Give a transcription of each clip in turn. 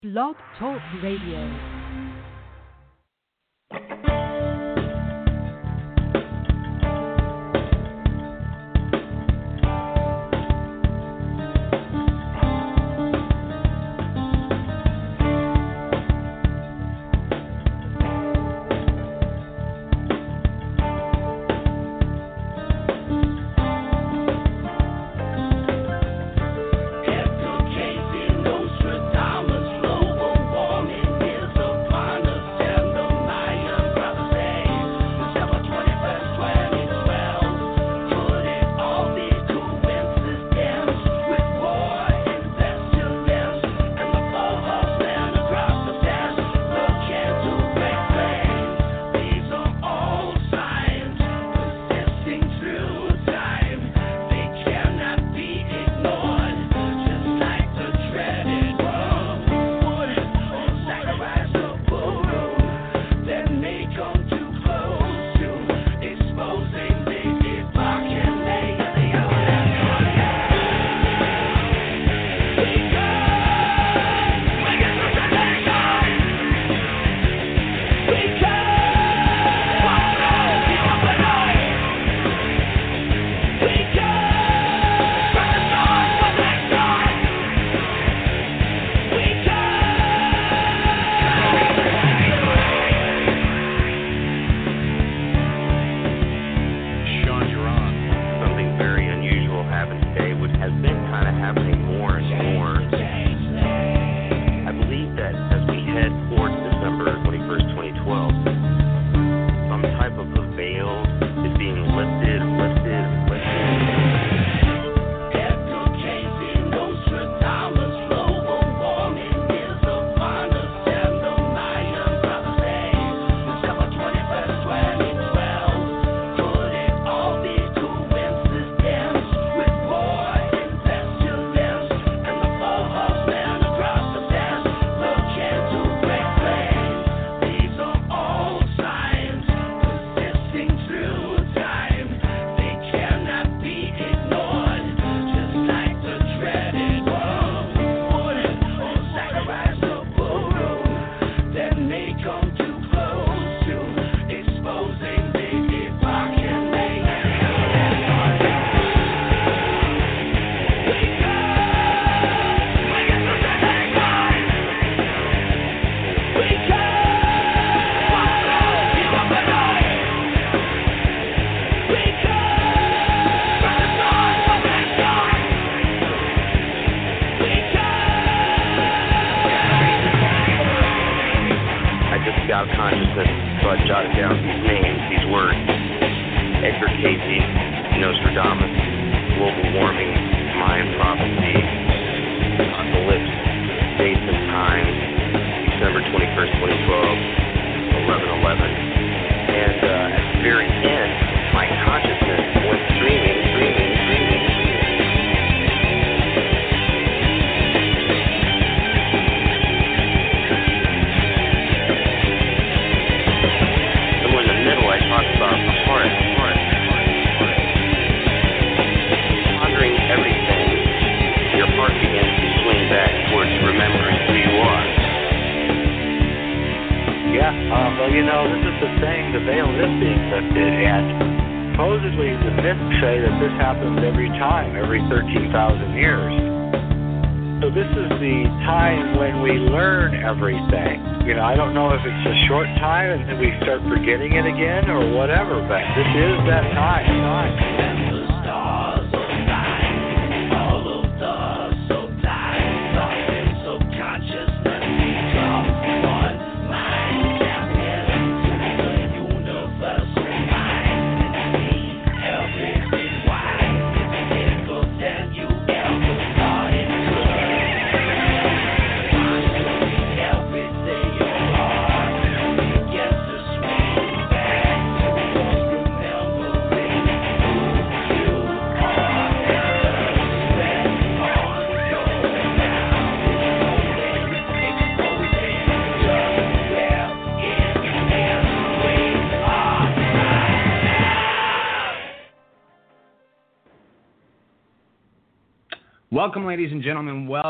Blog Talk Radio.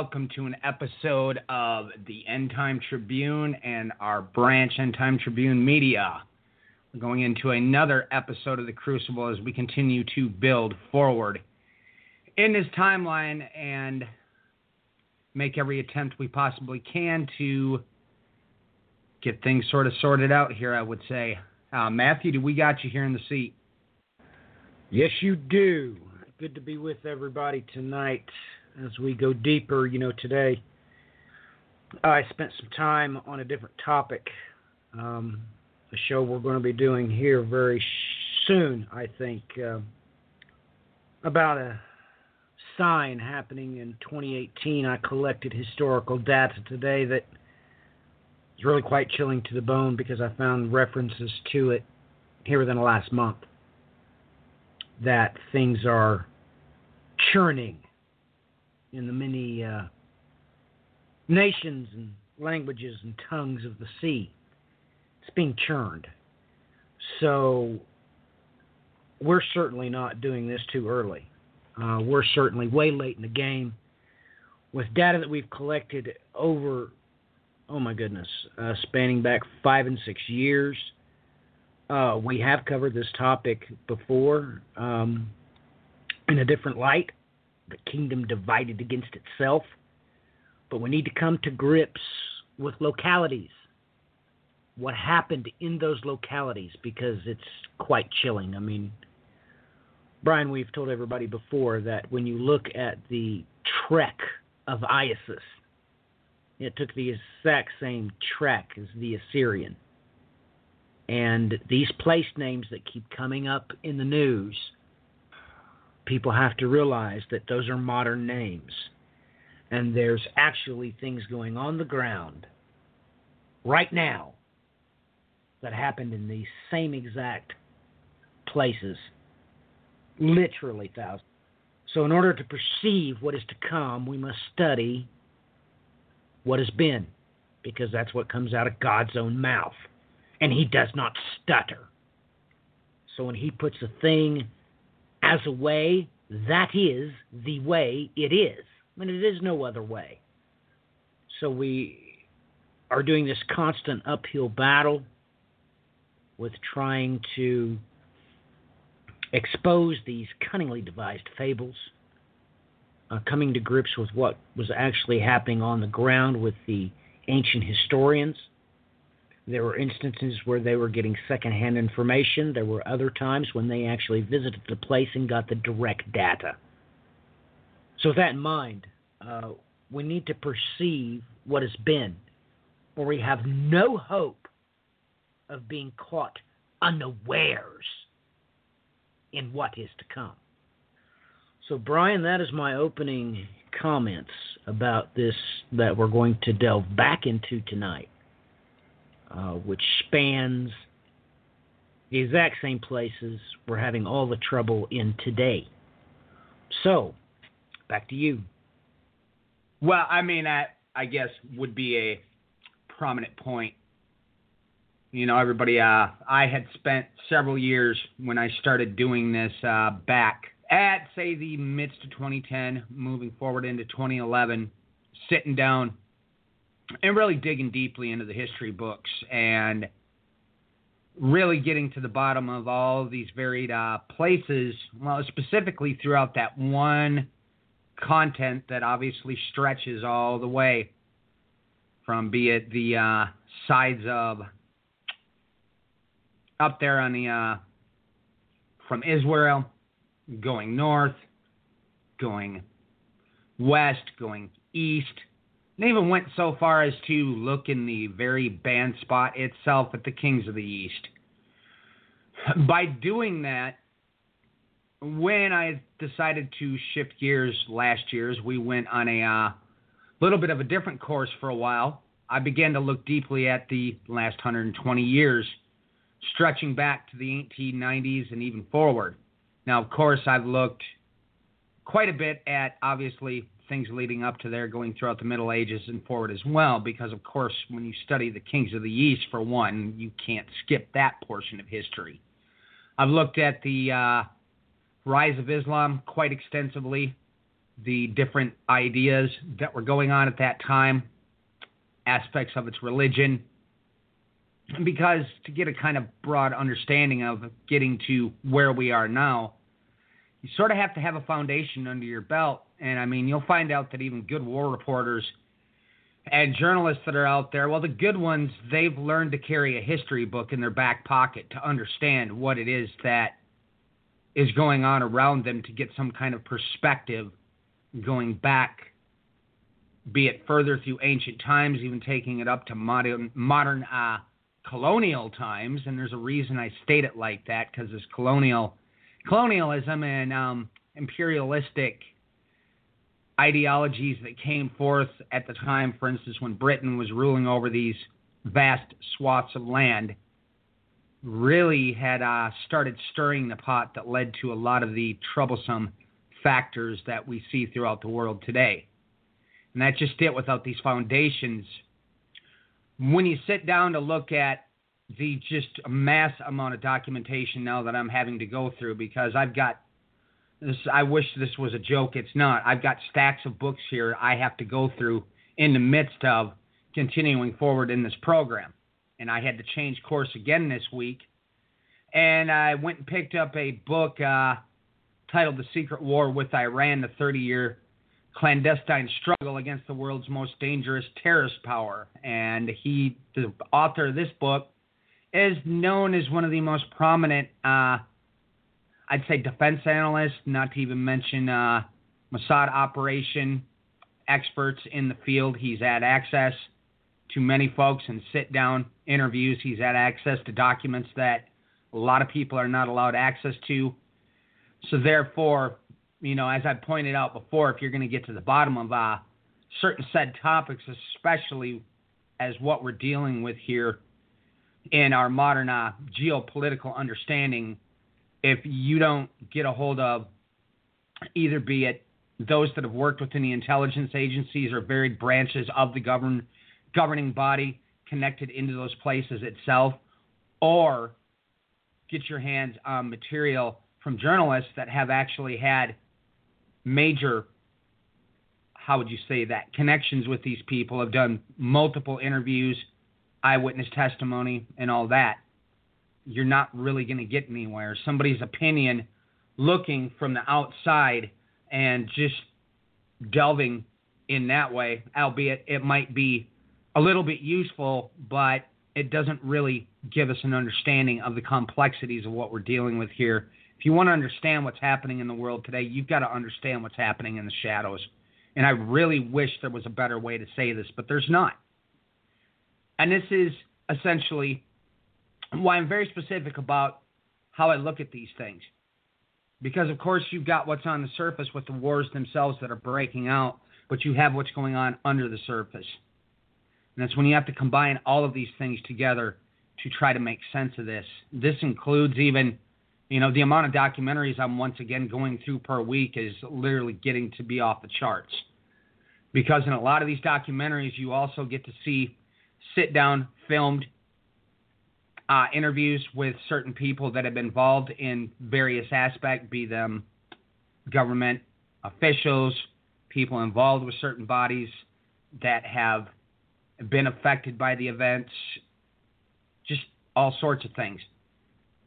Welcome to an episode of the End Time Tribune and our branch, End Time Tribune Media. We're going into another episode of The Crucible as we continue to build forward in this timeline and make every attempt we possibly can to get things sort of sorted out here, I would say. Uh, Matthew, do we got you here in the seat? Yes, you do good to be with everybody tonight as we go deeper. You know, today I spent some time on a different topic, um, a show we're going to be doing here very soon, I think, uh, about a sign happening in 2018. I collected historical data today that is really quite chilling to the bone because I found references to it here within the last month that things are churning in the many uh, nations and languages and tongues of the sea. It's being churned. So we're certainly not doing this too early. Uh, we're certainly way late in the game with data that we've collected over, oh my goodness, uh, spanning back five and six years. Uh, we have covered this topic before um, in a different light, the kingdom divided against itself. But we need to come to grips with localities. What happened in those localities because it's quite chilling. I mean, Brian, we've told everybody before that when you look at the trek of Isis, it took the exact same trek as the Assyrian. And these place names that keep coming up in the news, people have to realize that those are modern names. And there's actually things going on the ground right now that happened in these same exact places, literally thousands. So, in order to perceive what is to come, we must study what has been, because that's what comes out of God's own mouth and he does not stutter. So when he puts a thing as a way, that is the way it is. I mean, it is no other way. So we are doing this constant uphill battle with trying to expose these cunningly devised fables, uh, coming to grips with what was actually happening on the ground with the ancient historians there were instances where they were getting secondhand information. There were other times when they actually visited the place and got the direct data. So, with that in mind, uh, we need to perceive what has been, or we have no hope of being caught unawares in what is to come. So, Brian, that is my opening comments about this that we're going to delve back into tonight uh, which spans the exact same places we're having all the trouble in today. So, back to you. Well, I mean, I, I guess would be a prominent point. You know, everybody, uh, I had spent several years when I started doing this uh, back at, say, the midst of 2010, moving forward into 2011, sitting down and really digging deeply into the history books and really getting to the bottom of all of these varied uh, places, well, specifically throughout that one content that obviously stretches all the way from be it the uh, sides of up there on the uh, from Israel going north, going west, going east, they even went so far as to look in the very band spot itself at the Kings of the East. By doing that, when I decided to shift gears last year, we went on a uh, little bit of a different course for a while. I began to look deeply at the last 120 years, stretching back to the 1890s and even forward. Now, of course, I've looked quite a bit at obviously things leading up to there going throughout the Middle Ages and forward as well, because of course, when you study the kings of the East, for one, you can't skip that portion of history. I've looked at the uh, rise of Islam quite extensively, the different ideas that were going on at that time, aspects of its religion, because to get a kind of broad understanding of getting to where we are now, you sort of have to have a foundation under your belt. And I mean, you'll find out that even good war reporters and journalists that are out there, well, the good ones, they've learned to carry a history book in their back pocket to understand what it is that is going on around them to get some kind of perspective going back, be it further through ancient times, even taking it up to modern, modern uh, colonial times. And there's a reason I state it like that because this colonial colonialism and um, imperialistic ideologies that came forth at the time, for instance, when Britain was ruling over these vast swaths of land, really had uh, started stirring the pot that led to a lot of the troublesome factors that we see throughout the world today. And that's just it without these foundations. When you sit down to look at the just mass amount of documentation now that I'm having to go through because I've got this I wish this was a joke. It's not. I've got stacks of books here I have to go through in the midst of continuing forward in this program. And I had to change course again this week. And I went and picked up a book uh, titled The Secret War with Iran the 30 year clandestine struggle against the world's most dangerous terrorist power. And he the author of this book is known as one of the most prominent, uh, I'd say, defense analysts, not to even mention uh, Mossad operation experts in the field. He's had access to many folks and sit down interviews. He's had access to documents that a lot of people are not allowed access to. So, therefore, you know, as I pointed out before, if you're going to get to the bottom of uh, certain said topics, especially as what we're dealing with here in our modern uh, geopolitical understanding if you don't get a hold of either be it those that have worked within the intelligence agencies or varied branches of the govern, governing body connected into those places itself, or get your hands on material from journalists that have actually had major how would you say that connections with these people have done multiple interviews eyewitness testimony and all that, you're not really going to get anywhere. Somebody's opinion looking from the outside and just delving in that way, albeit it might be a little bit useful, but it doesn't really give us an understanding of the complexities of what we're dealing with here. If you want to understand what's happening in the world today, you've got to understand what's happening in the shadows. And I really wish there was a better way to say this, but there's not. And this is essentially why I'm very specific about how I look at these things. Because, of course, you've got what's on the surface with the wars themselves that are breaking out, but you have what's going on under the surface. And that's when you have to combine all of these things together to try to make sense of this. This includes even, you know, the amount of documentaries I'm once again going through per week is literally getting to be off the charts. Because in a lot of these documentaries, you also get to see sit down, filmed uh, interviews with certain people that have been involved in various aspects, be them government officials, people involved with certain bodies that have been affected by the events, just all sorts of things.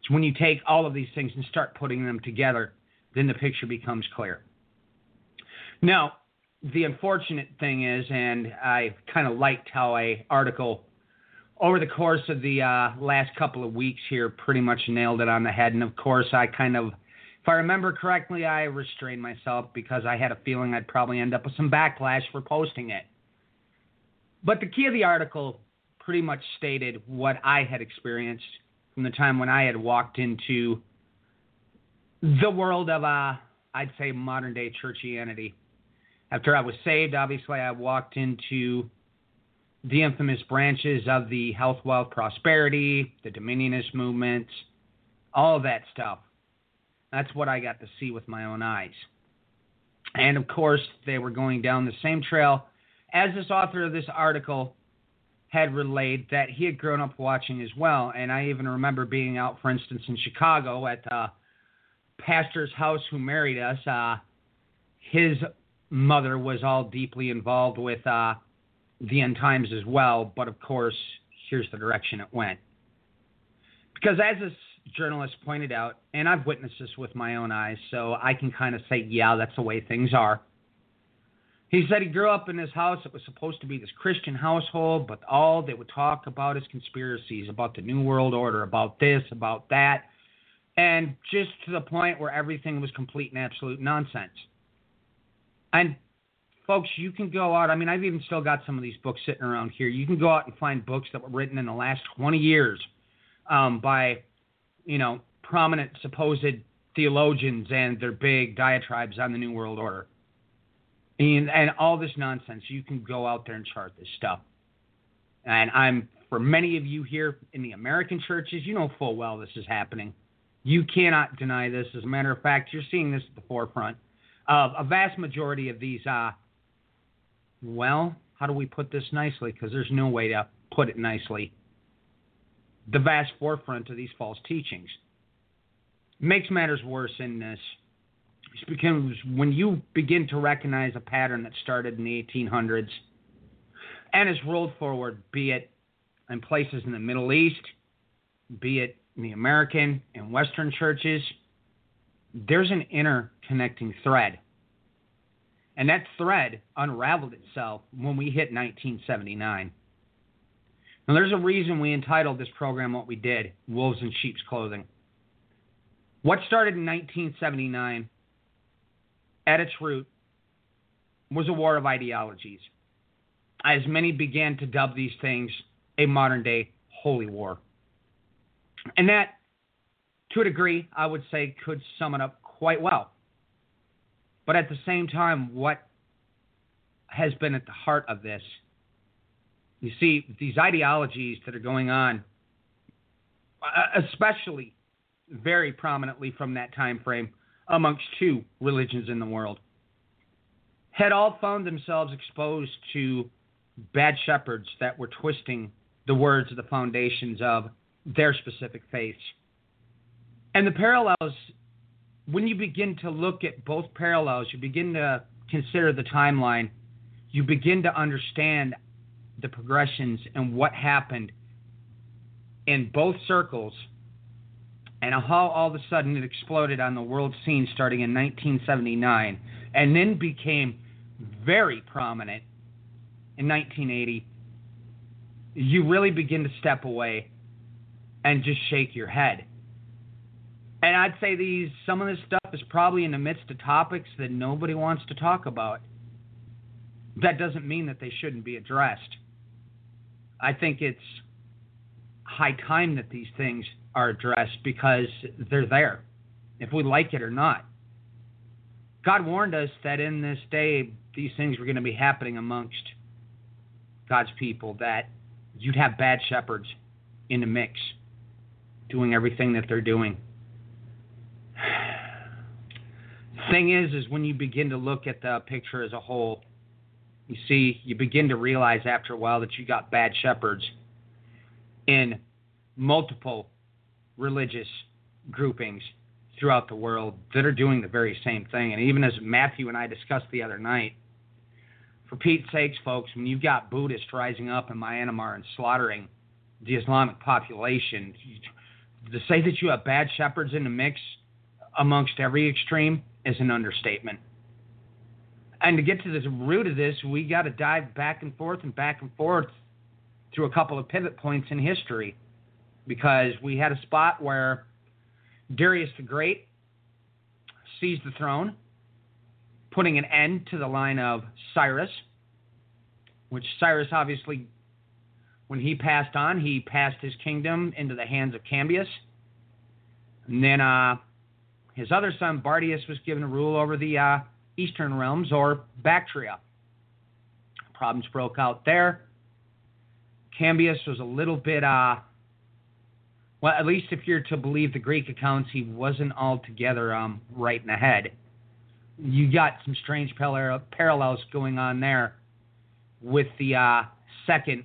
So when you take all of these things and start putting them together, then the picture becomes clear. Now, the unfortunate thing is, and I kind of liked how a article over the course of the uh, last couple of weeks here pretty much nailed it on the head. And of course, I kind of, if I remember correctly, I restrained myself because I had a feeling I'd probably end up with some backlash for posting it. But the key of the article pretty much stated what I had experienced from the time when I had walked into the world of, uh, I'd say, modern day churchianity after I was saved, obviously, I walked into the infamous branches of the health, wealth, prosperity, the dominionist movements, all that stuff. That's what I got to see with my own eyes. And of course, they were going down the same trail as this author of this article had relayed that he had grown up watching as well. And I even remember being out, for instance, in Chicago at the pastor's house who married us. Uh, his mother was all deeply involved with uh, the end times as well. But of course, here's the direction it went. Because as this journalist pointed out, and I've witnessed this with my own eyes, so I can kind of say, yeah, that's the way things are. He said he grew up in this house that was supposed to be this Christian household, but all they would talk about is conspiracies about the New World Order, about this, about that, and just to the point where everything was complete and absolute nonsense. And folks, you can go out. I mean, I've even still got some of these books sitting around here. You can go out and find books that were written in the last 20 years um, by, you know, prominent supposed theologians and their big diatribes on the New World Order and, and all this nonsense. You can go out there and chart this stuff. And I'm for many of you here in the American churches, you know full well this is happening. You cannot deny this. As a matter of fact, you're seeing this at the forefront of a vast majority of these. Uh, well, how do we put this nicely? Because there's no way to put it nicely. The vast forefront of these false teachings makes matters worse in this because when you begin to recognize a pattern that started in the 1800s and has rolled forward, be it in places in the Middle East, be it in the American and Western churches, there's an interconnecting thread. And that thread unraveled itself when we hit 1979. Now, there's a reason we entitled this program what we did Wolves in Sheep's Clothing. What started in 1979 at its root was a war of ideologies, as many began to dub these things a modern day holy war. And that, to a degree, I would say could sum it up quite well. But at the same time, what has been at the heart of this? You see, these ideologies that are going on, uh, especially very prominently from that time frame, amongst two religions in the world, had all found themselves exposed to bad shepherds that were twisting the words of the foundations of their specific faiths. And the parallels, when you begin to look at both parallels, you begin to consider the timeline, you begin to understand the progressions and what happened in both circles and how all of a sudden it exploded on the world scene starting in 1979 and then became very prominent in 1980, you really begin to step away and just shake your head. And I'd say these some of this stuff is probably in the midst of topics that nobody wants to talk about. That doesn't mean that they shouldn't be addressed. I think it's high time that these things are addressed because they're there, if we like it or not. God warned us that in this day, these things were going to be happening amongst God's people, that you'd have bad shepherds in the mix doing everything that they're doing. Thing is, is when you begin to look at the picture as a whole, you see, you begin to realize after a while that you got bad shepherds in multiple religious groupings throughout the world that are doing the very same thing. And even as Matthew and I discussed the other night, for Pete's sakes, folks, when you've got Buddhists rising up in Myanmar and slaughtering the Islamic population, to say that you have bad shepherds in the mix amongst every extreme is an understatement. And to get to the root of this, we got to dive back and forth and back and forth through a couple of pivot points in history because we had a spot where Darius the Great seized the throne, putting an end to the line of Cyrus, which Cyrus obviously, when he passed on, he passed his kingdom into the hands of Cambyses. And then uh, his other son, Bardius, was given a rule over the uh, eastern realms, or Bactria. Problems broke out there. Cambyses was a little bit uh, well, at least if you're to believe the Greek accounts, he wasn't altogether um, right in the head. You got some strange parallels going on there with the uh, second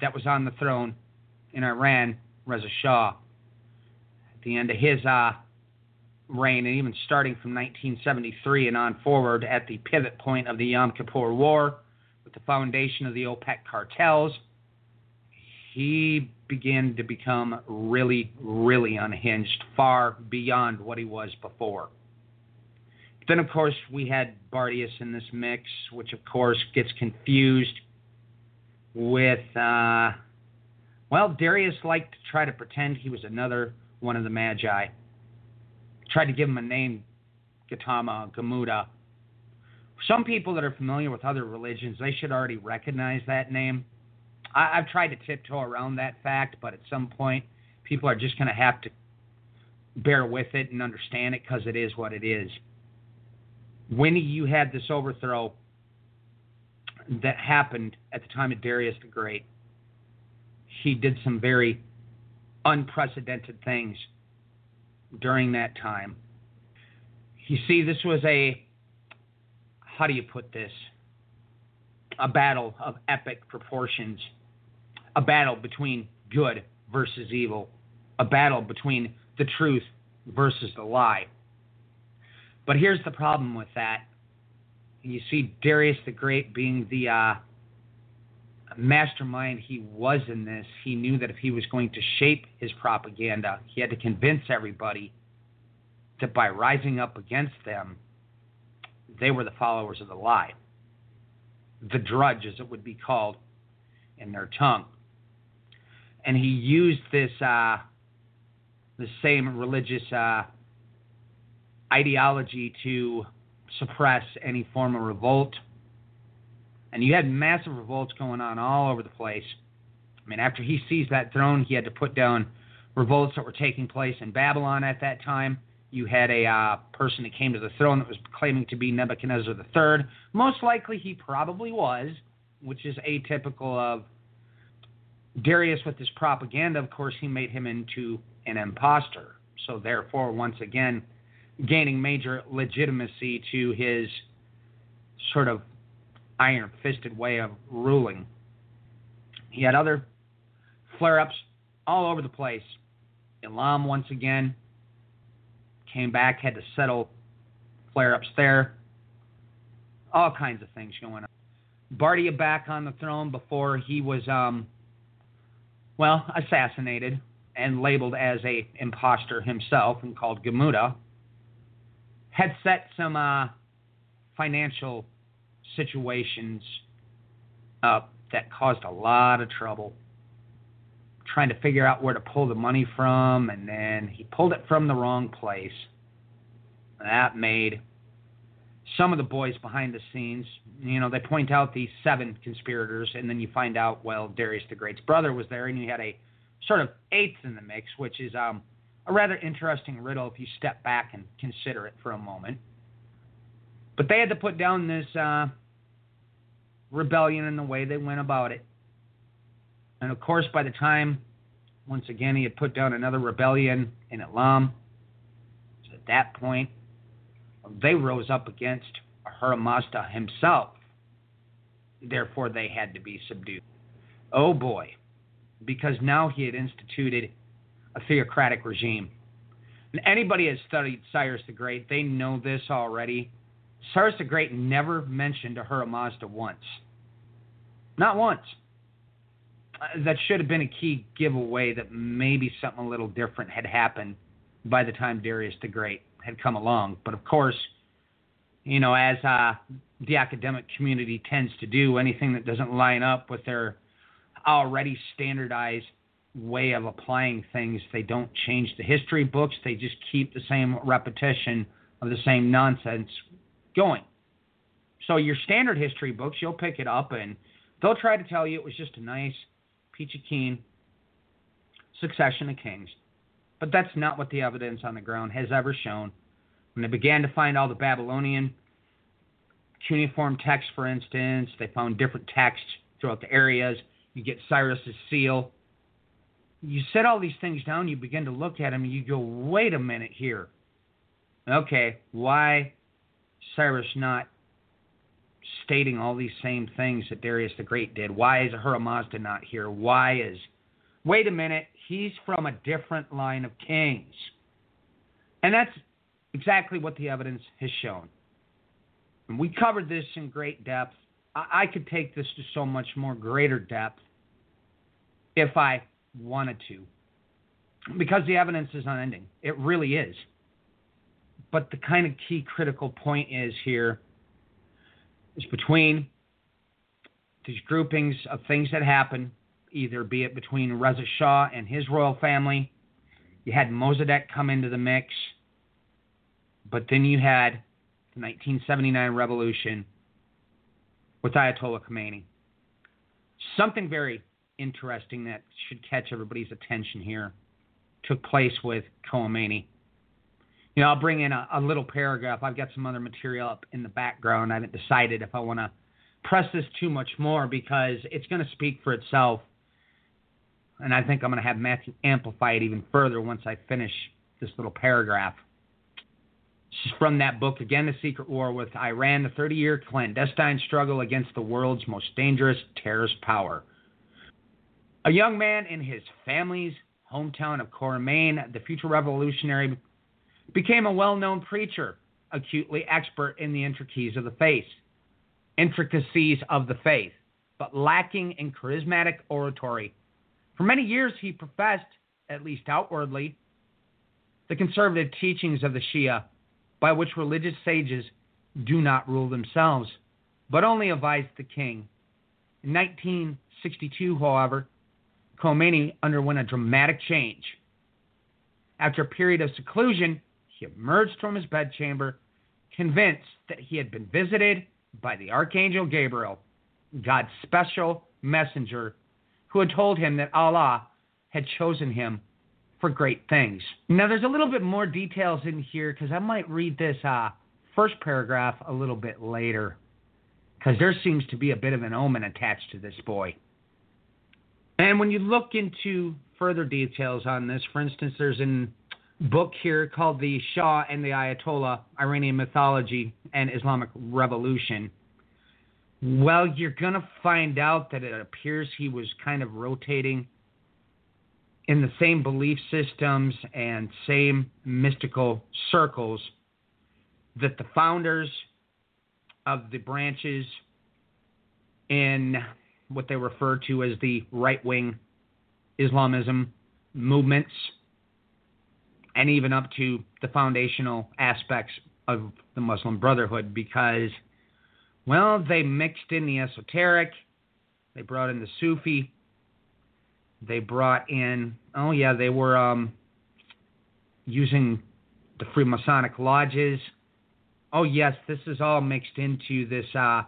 that was on the throne in Iran, Reza Shah. At the end of his uh, reign, and even starting from 1973 and on forward at the pivot point of the Yom Kippur War, with the foundation of the OPEC cartels, he began to become really, really unhinged, far beyond what he was before. Then, of course, we had Bardius in this mix, which, of course, gets confused with, uh, well, Darius liked to try to pretend he was another one of the Magi. Tried to give him a name, Gautama, Gamuda. Some people that are familiar with other religions, they should already recognize that name. I, have tried to tiptoe around that fact, but at some point, people are just going to have to bear with it and understand it because it is what it is. When you had this overthrow that happened at the time of Darius the Great, he did some very unprecedented things during that time. You see, this was a, how do you put this? A battle of epic proportions a battle between good versus evil, a battle between the truth versus the lie. But here's the problem with that. You see Darius the Great being the uh, mastermind he was in this, he knew that if he was going to shape his propaganda, he had to convince everybody that by rising up against them, they were the followers of the lie. The druj, as it would be called in their tongue and he used this uh, the same religious uh, ideology to suppress any form of revolt. And you had massive revolts going on all over the place. I mean, after he seized that throne, he had to put down revolts that were taking place in Babylon at that time. You had a uh, person that came to the throne that was claiming to be Nebuchadnezzar III. Most likely, he probably was, which is atypical of Darius, with his propaganda, of course, he made him into an impostor. So, therefore, once again, gaining major legitimacy to his sort of iron fisted way of ruling. He had other flare ups all over the place. Elam, once again, came back, had to settle flare ups there. All kinds of things going on. Bardia back on the throne before he was um, well, assassinated and labeled as a impostor himself and called Gamuda, had set some uh, financial situations up that caused a lot of trouble trying to figure out where to pull the money from, and then he pulled it from the wrong place. That made some of the boys behind the scenes, you know, they point out these seven conspirators, and then you find out, well, Darius the Great's brother was there, and you had a sort of eighth in the mix, which is um, a rather interesting riddle if you step back and consider it for a moment. But they had to put down this uh, rebellion in the way they went about it. And of course, by the time, once again, he had put down another rebellion in Elam, so at that point, they rose up against Ahura himself. Therefore, they had to be subdued. Oh boy, because now he had instituted a theocratic regime. And anybody has studied Cyrus the Great, they know this already. Cyrus the Great never mentioned Ahura Mazda once. Not once. Uh, that should have been a key giveaway that maybe something a little different had happened by the time Darius the Great had come along. But of course, you know, as uh, the academic community tends to do, anything that doesn't line up with their already standardized way of applying things, they don't change the history books. They just keep the same repetition of the same nonsense going. So your standard history books, you'll pick it up and they'll try to tell you it was just a nice peachy keen succession of kings. But that's not what the evidence on the ground has ever shown. When they began to find all the Babylonian cuneiform texts, for instance, they found different texts throughout the areas. You get Cyrus's seal. You set all these things down, you begin to look at them, and you go, wait a minute here. Okay, why Cyrus not stating all these same things that Darius the Great did? Why is Ahura Mazda not here? Why is. Wait a minute, he's from a different line of kings. And that's exactly what the evidence has shown. And we covered this in great depth. I, I could take this to so much more greater depth if I wanted to, because the evidence is unending. It really is. But the kind of key critical point is here is between these groupings of things that happen, either be it between Reza Shah and his royal family, you had Mossadegh come into the mix, but then you had the 1979 revolution with Ayatollah Khomeini. Something very interesting that should catch everybody's attention here took place with Khomeini. You know, I'll bring in a, a little paragraph. I've got some other material up in the background. I haven't decided if I want to press this too much more because it's going to speak for itself. And I think I'm going to have Matthew amplify it even further once I finish this little paragraph. This is from that book, again, The Secret War with Iran, the 30 year clandestine struggle against the world's most dangerous terrorist power. A young man in his family's hometown of Khorasan, the future revolutionary, became a well known preacher, acutely expert in the intricacies of the faith intricacies of the faith, but lacking in charismatic oratory. For many years, he professed, at least outwardly, the conservative teachings of the Shia, by which religious sages do not rule themselves, but only advise the king. In 1962, however, Khomeini underwent a dramatic change. After a period of seclusion, he emerged from his bedchamber, convinced that he had been visited by the Archangel Gabriel, God's special messenger, who had told him that Allah had chosen him for great things. Now, there's a little bit more details in here because I might read this uh, first paragraph a little bit later because there seems to be a bit of an omen attached to this boy. And when you look into further details on this, for instance, there's a book here called The Shah and the Ayatollah Iranian Mythology and Islamic Revolution. Well, you're going to find out that it appears he was kind of rotating in the same belief systems and same mystical circles that the founders of the branches in what they refer to as the right wing Islamism movements, and even up to the foundational aspects of the Muslim Brotherhood, because, well, they mixed in the esoteric, they brought in the Sufi, they brought in, oh, yeah, they were um, using the Freemasonic lodges. Oh, yes, this is all mixed into this. Uh,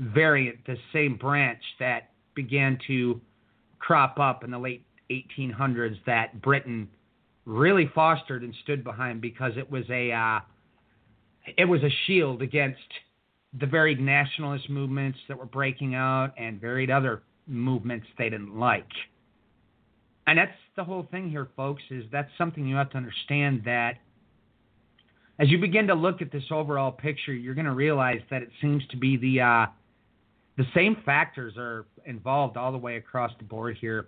variant, the same branch that began to crop up in the late 1800s that Britain really fostered and stood behind because it was a uh, it was a shield against the varied nationalist movements that were breaking out and varied other movements they didn't like. And that's the whole thing here, folks, is that's something you have to understand that as you begin to look at this overall picture, you're going to realize that it seems to be the uh, the same factors are involved all the way across the board here.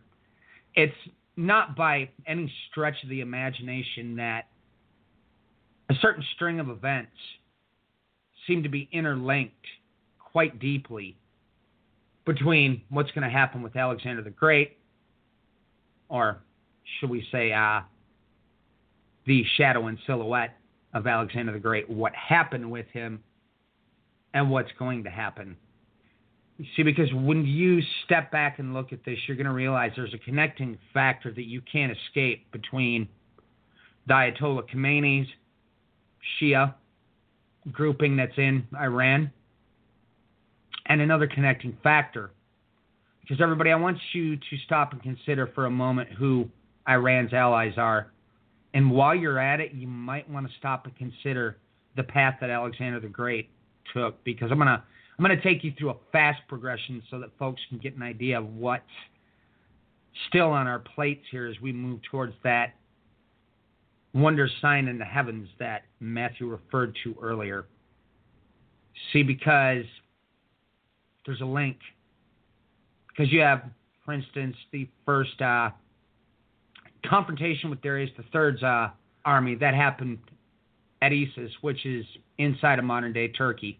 It's not by any stretch of the imagination that a certain string of events seem to be interlinked quite deeply between what's going to happen with Alexander the Great, or should we say, uh, the shadow and silhouette of Alexander the Great, what happened with him, and what's going to happen See, because when you step back and look at this, you're going to realize there's a connecting factor that you can't escape between Ayatollah Khomeini's Shia grouping that's in Iran and another connecting factor. Because, everybody, I want you to stop and consider for a moment who Iran's allies are. And while you're at it, you might want to stop and consider the path that Alexander the Great took. Because I'm going to I'm going to take you through a fast progression so that folks can get an idea of what's still on our plates here as we move towards that wonder sign in the heavens that Matthew referred to earlier. See, because there's a link. Because you have, for instance, the first uh, confrontation with Darius III's uh, army that happened at Issus, which is inside of modern day Turkey.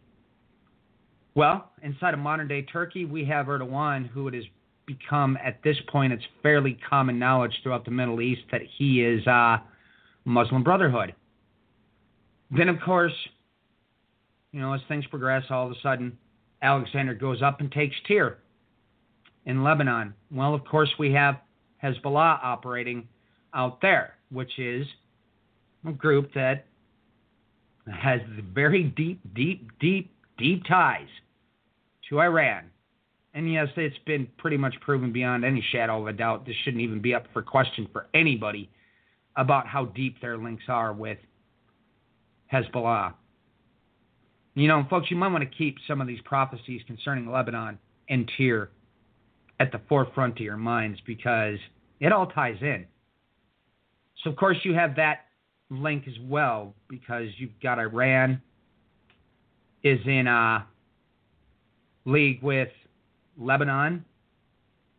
Well, inside of modern day Turkey, we have Erdogan, who it has become at this point, it's fairly common knowledge throughout the Middle East that he is uh, Muslim Brotherhood. Then, of course, you know, as things progress, all of a sudden, Alexander goes up and takes Tyre in Lebanon. Well, of course, we have Hezbollah operating out there, which is a group that has very deep, deep, deep, deep ties to Iran. And yes, it's been pretty much proven beyond any shadow of a doubt. This shouldn't even be up for question for anybody about how deep their links are with Hezbollah. You know, folks, you might want to keep some of these prophecies concerning Lebanon and Tyre at the forefront of your minds because it all ties in. So, of course, you have that link as well because you've got Iran is in a league with Lebanon.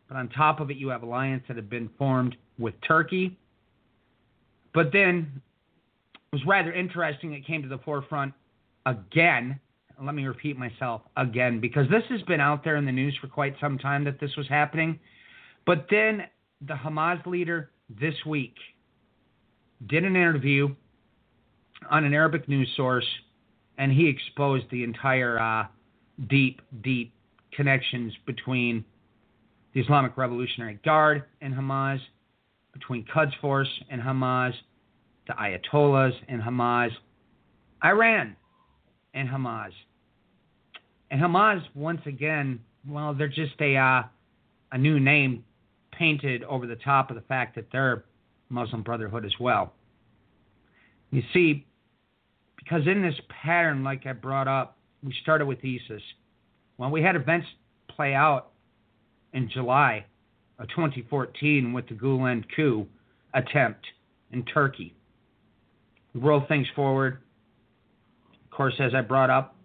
But on top of it, you have alliances that have been formed with Turkey. But then it was rather interesting. It came to the forefront again. Let me repeat myself again because this has been out there in the news for quite some time that this was happening. But then the Hamas leader this week did an interview on an Arabic news source and he exposed the entire uh, deep, deep connections between the Islamic Revolutionary Guard and Hamas, between Quds Force and Hamas, the Ayatollahs and Hamas, Iran and Hamas. And Hamas, once again, well, they're just a uh, a new name painted over the top of the fact that they're Muslim Brotherhood as well. You see, because in this pattern, like I brought up, we started with ISIS. When we had events play out in July of 2014 with the Gulen coup attempt in Turkey. We roll things forward. Of course, as I brought up,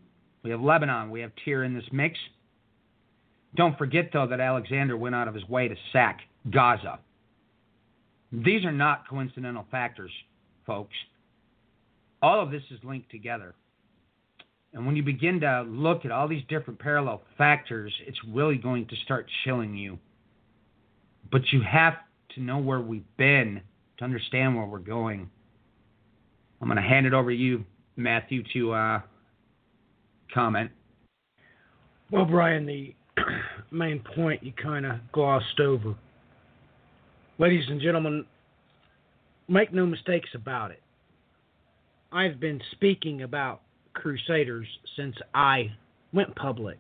we have Lebanon, we have Tyre in this mix. Don't forget, though, that Alexander went out of his way to sack Gaza. These are not coincidental factors, folks. All of this is linked together. And when you begin to look at all these different parallel factors, it's really going to start chilling you. But you have to know where we've been to understand where we're going. I'm going to hand it over to you, Matthew, to uh, comment. Well, Brian, the main point you kind of glossed over. Ladies and gentlemen, make no mistakes about it. I've been speaking about Crusaders since I went public.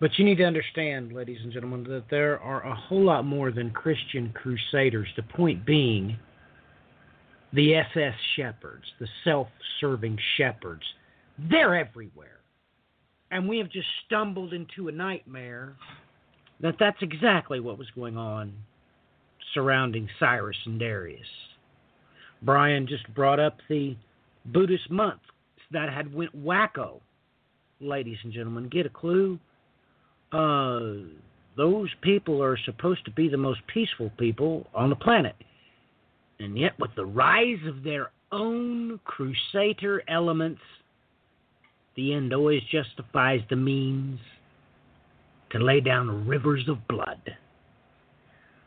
But you need to understand, ladies and gentlemen, that there are a whole lot more than Christian Crusaders. The point being, the SS shepherds, the self serving shepherds, they're everywhere. And we have just stumbled into a nightmare that that's exactly what was going on surrounding Cyrus and Darius. Brian just brought up the Buddhist monk that had went wacko. Ladies and gentlemen, get a clue. Uh, those people are supposed to be the most peaceful people on the planet. And yet, with the rise of their own crusader elements, the end always justifies the means to lay down rivers of blood.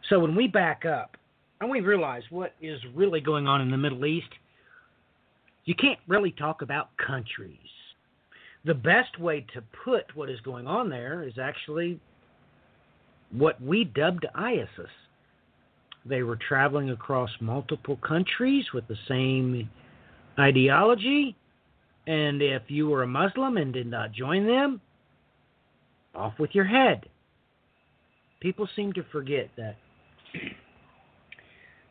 So when we back up and we realize what is really going on in the Middle East, you can't really talk about countries. The best way to put what is going on there is actually what we dubbed ISIS. They were traveling across multiple countries with the same ideology, and if you were a Muslim and did not join them, off with your head. People seem to forget that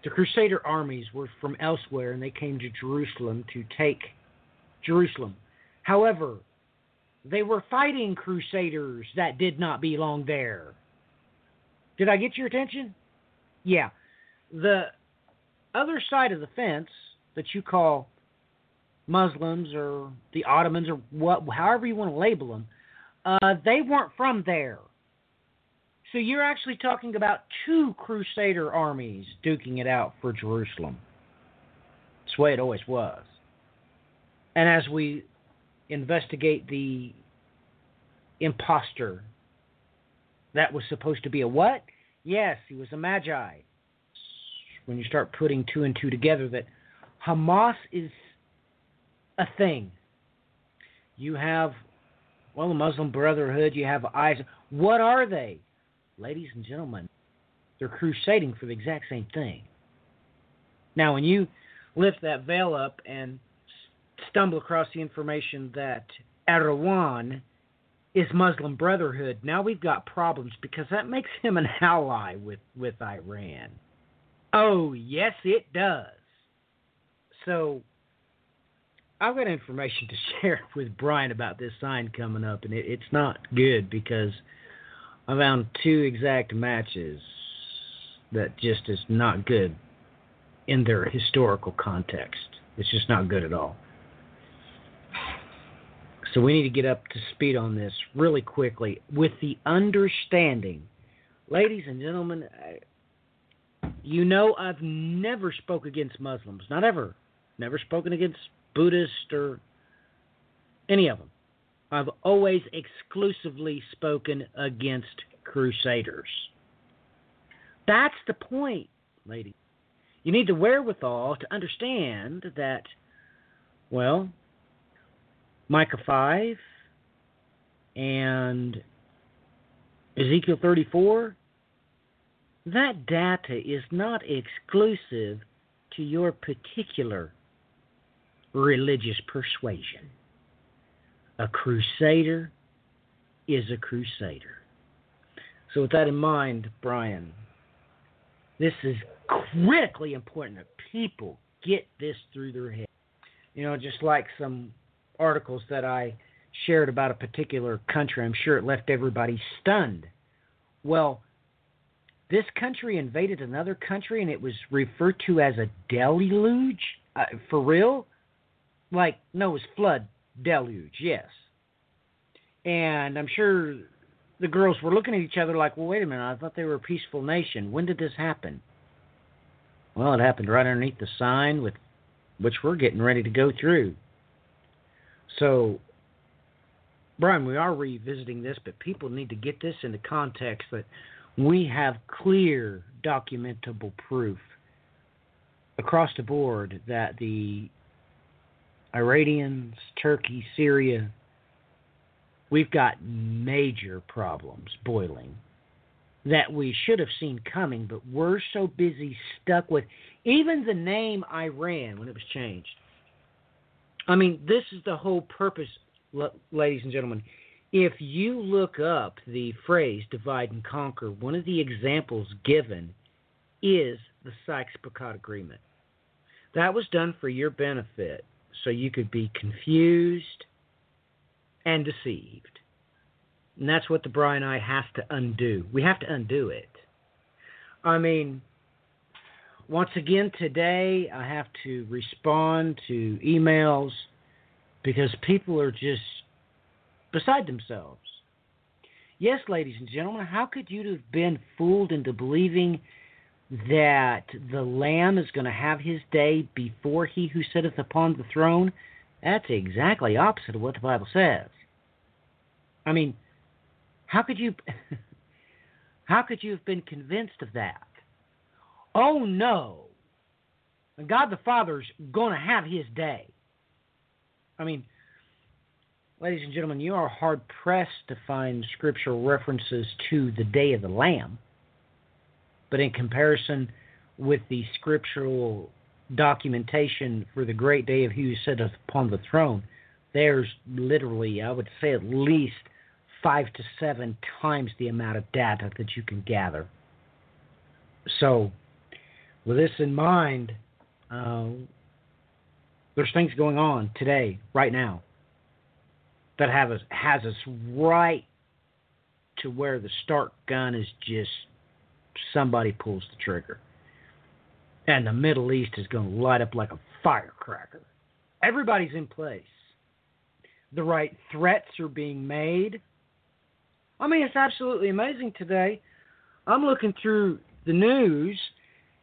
the Crusader armies were from elsewhere and they came to Jerusalem to take Jerusalem. However, they were fighting Crusaders that did not belong there. Did I get your attention? Yeah. The other side of the fence that you call Muslims or the Ottomans or what, however you want to label them, uh, they weren't from there. So you're actually talking about two Crusader armies duking it out for Jerusalem. That's the way it always was. And as we investigate the impostor that was supposed to be a what? Yes, he was a magi. When you start putting two and two together, that Hamas is a thing. You have, well, the Muslim Brotherhood, you have ISIS. What are they? Ladies and gentlemen, they're crusading for the exact same thing. Now, when you lift that veil up and stumble across the information that Erdogan is Muslim Brotherhood, now we've got problems because that makes him an ally with, with Iran. Oh, yes, it does. So, I've got information to share with Brian about this sign coming up, and it, it's not good because I found two exact matches that just is not good in their historical context. It's just not good at all. So we need to get up to speed on this really quickly with the understanding, ladies and gentlemen, you know I've never spoke against Muslims, not ever. Never spoken against Buddhist or any of them. I've always exclusively spoken against crusaders. That's the point, lady. You need the wherewithal to understand that, well, Micah 5 and Ezekiel 34, that data is not exclusive to your particular religious persuasion. A crusader is a crusader. So, with that in mind, Brian, this is critically important that people get this through their head. You know, just like some articles that I shared about a particular country, I'm sure it left everybody stunned. Well, this country invaded another country and it was referred to as a deluge? Uh, for real? Like, no, it was flood deluge, yes. And I'm sure the girls were looking at each other like, well, wait a minute, I thought they were a peaceful nation. When did this happen? Well, it happened right underneath the sign with which we're getting ready to go through. So, Brian, we are revisiting this, but people need to get this into context that we have clear documentable proof across the board that the Iranians, Turkey, Syria, we've got major problems boiling that we should have seen coming, but we're so busy stuck with even the name Iran when it was changed. I mean, this is the whole purpose, ladies and gentlemen. If you look up the phrase divide and conquer, one of the examples given is the Sykes Picot Agreement. That was done for your benefit so you could be confused and deceived. And that's what the Brian I have to undo. We have to undo it. I mean, once again today, I have to respond to emails because people are just beside themselves. Yes, ladies and gentlemen, how could you have been fooled into believing that the Lamb is going to have his day before he who sitteth upon the throne? That's exactly opposite of what the Bible says. I mean, how could you how could you have been convinced of that? Oh no. God the Father's going to have his day. I mean, ladies and gentlemen, you are hard pressed to find scriptural references to the day of the Lamb. But in comparison with the scriptural documentation for the great day of who sitteth upon the throne, there's literally, I would say, at least five to seven times the amount of data that you can gather. So, with this in mind, uh, there's things going on today, right now, that have us has us right to where the start gun is just somebody pulls the trigger, and the Middle East is going to light up like a firecracker. Everybody's in place. The right threats are being made. I mean, it's absolutely amazing today. I'm looking through the news,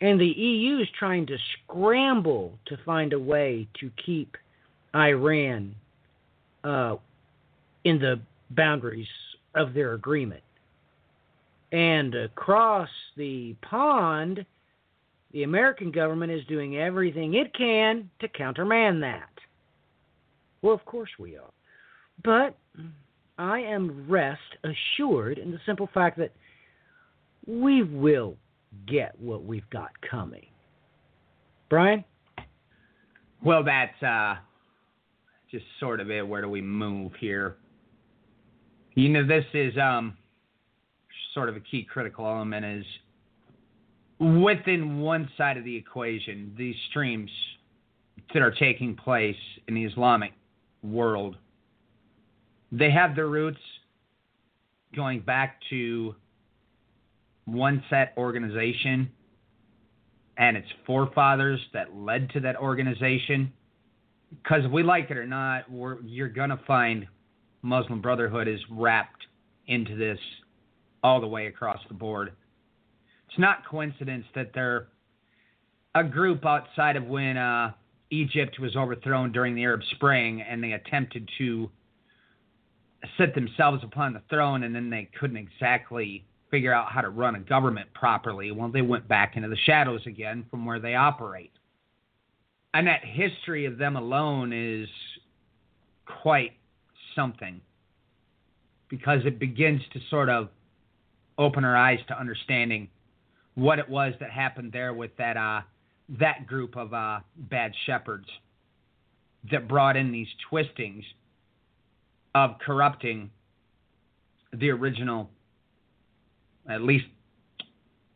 and the EU is trying to scramble to find a way to keep Iran uh, in the boundaries of their agreement. And across the pond, the American government is doing everything it can to countermand that. Well, of course we are. But I am rest assured in the simple fact that we will get what we've got coming. Brian? Well, that's uh, just sort of it. Where do we move here? You know, this is um, sort of a key critical element is within one side of the equation, these streams that are taking place in the Islamic world, they have their roots going back to one set organization and its forefathers that led to that organization. Because we like it or not, you're going to find Muslim Brotherhood is wrapped into this all the way across the board. It's not coincidence that they're a group outside of when uh, Egypt was overthrown during the Arab Spring and they attempted to sit themselves upon the throne and then they couldn't exactly figure out how to run a government properly. Well, they went back into the shadows again from where they operate. And that history of them alone is quite something because it begins to sort of open our eyes to understanding what it was that happened there with that uh, that group of uh, bad shepherds that brought in these twistings of corrupting the original at least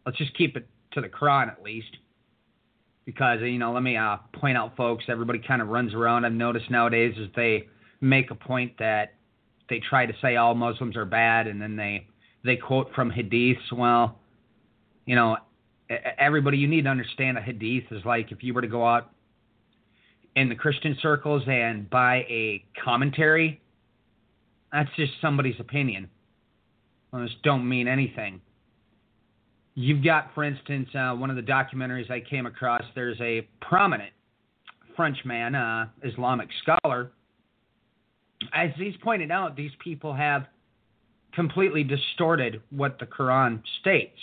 let's just keep it to the Quran at least. Because you know, let me uh, point out, folks. Everybody kind of runs around. I've noticed nowadays is they make a point that they try to say all Muslims are bad, and then they they quote from hadiths. Well, you know, everybody, you need to understand a hadith is like if you were to go out in the Christian circles and buy a commentary. That's just somebody's opinion. Those don't mean anything. You've got, for instance, uh, one of the documentaries I came across. There's a prominent Frenchman, uh, Islamic scholar. As he's pointed out, these people have completely distorted what the Quran states.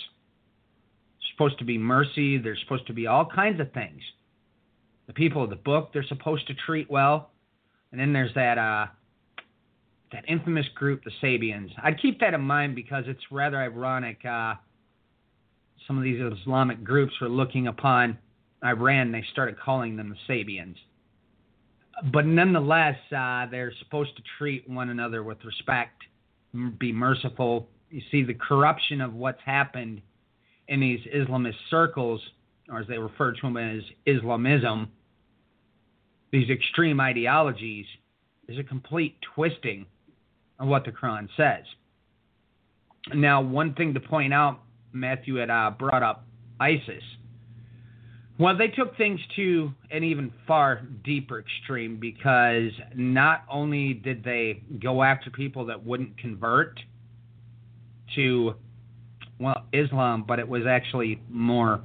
It's supposed to be mercy. There's supposed to be all kinds of things. The people of the book they're supposed to treat well, and then there's that uh, that infamous group, the Sabians. I'd keep that in mind because it's rather ironic. Uh, some of these Islamic groups were looking upon Iran. And they started calling them the Sabians. But nonetheless, uh, they're supposed to treat one another with respect, be merciful. You see the corruption of what's happened in these Islamist circles, or as they refer to them as Islamism, these extreme ideologies, is a complete twisting of what the Quran says. Now, one thing to point out, Matthew had uh, brought up ISIS. Well, they took things to an even far deeper extreme because not only did they go after people that wouldn't convert to, well, Islam, but it was actually more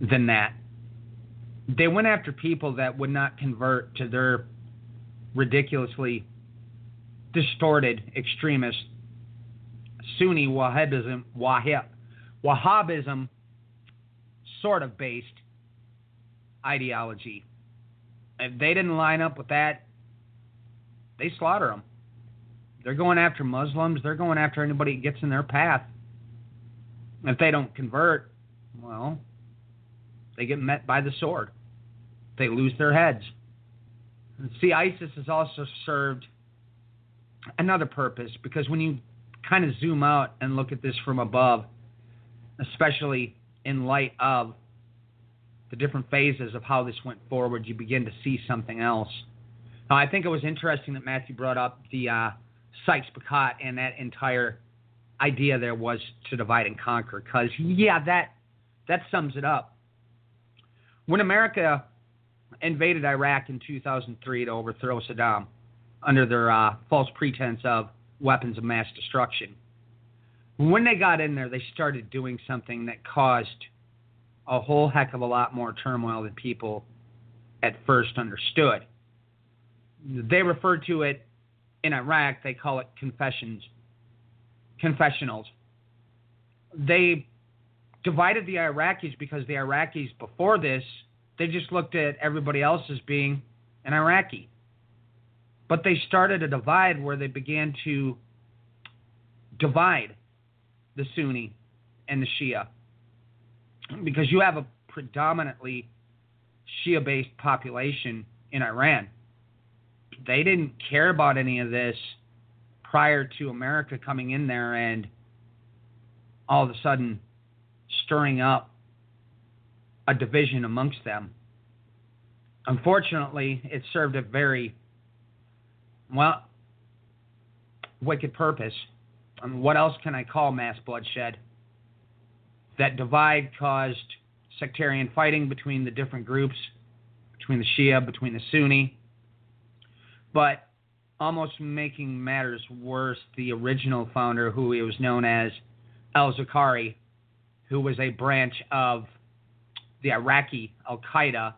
than that. They went after people that would not convert to their ridiculously distorted extremist Sunni Wahhabism, Wahhab, Wahhabism sort of based ideology. If they didn't line up with that, they slaughter them. They're going after Muslims. They're going after anybody that gets in their path. If they don't convert, well, they get met by the sword. They lose their heads. See, ISIS has also served another purpose because when you kind of zoom out and look at this from above, especially in light of the different phases of how this went forward, you begin to see something else. Now, I think it was interesting that Matthew brought up the uh, Sykes-Picot and that entire idea there was to divide and conquer, because yeah, that that sums it up. When America invaded Iraq in 2003 to overthrow Saddam, under their uh, false pretense of weapons of mass destruction. When they got in there, they started doing something that caused a whole heck of a lot more turmoil than people at first understood. They refer to it in Iraq, they call it confessions, confessionals. They divided the Iraqis because the Iraqis before this, they just looked at everybody else as being an Iraqi. But they started a divide where they began to divide the Sunni and the Shia. Because you have a predominantly Shia based population in Iran. They didn't care about any of this prior to America coming in there and all of a sudden stirring up a division amongst them. Unfortunately, it served a very, well, wicked purpose. I mean, what else can I call mass bloodshed? That divide caused sectarian fighting between the different groups, between the Shia, between the Sunni. But almost making matters worse, the original founder, who he was known as Al Zarqawi, who was a branch of the Iraqi Al Qaeda,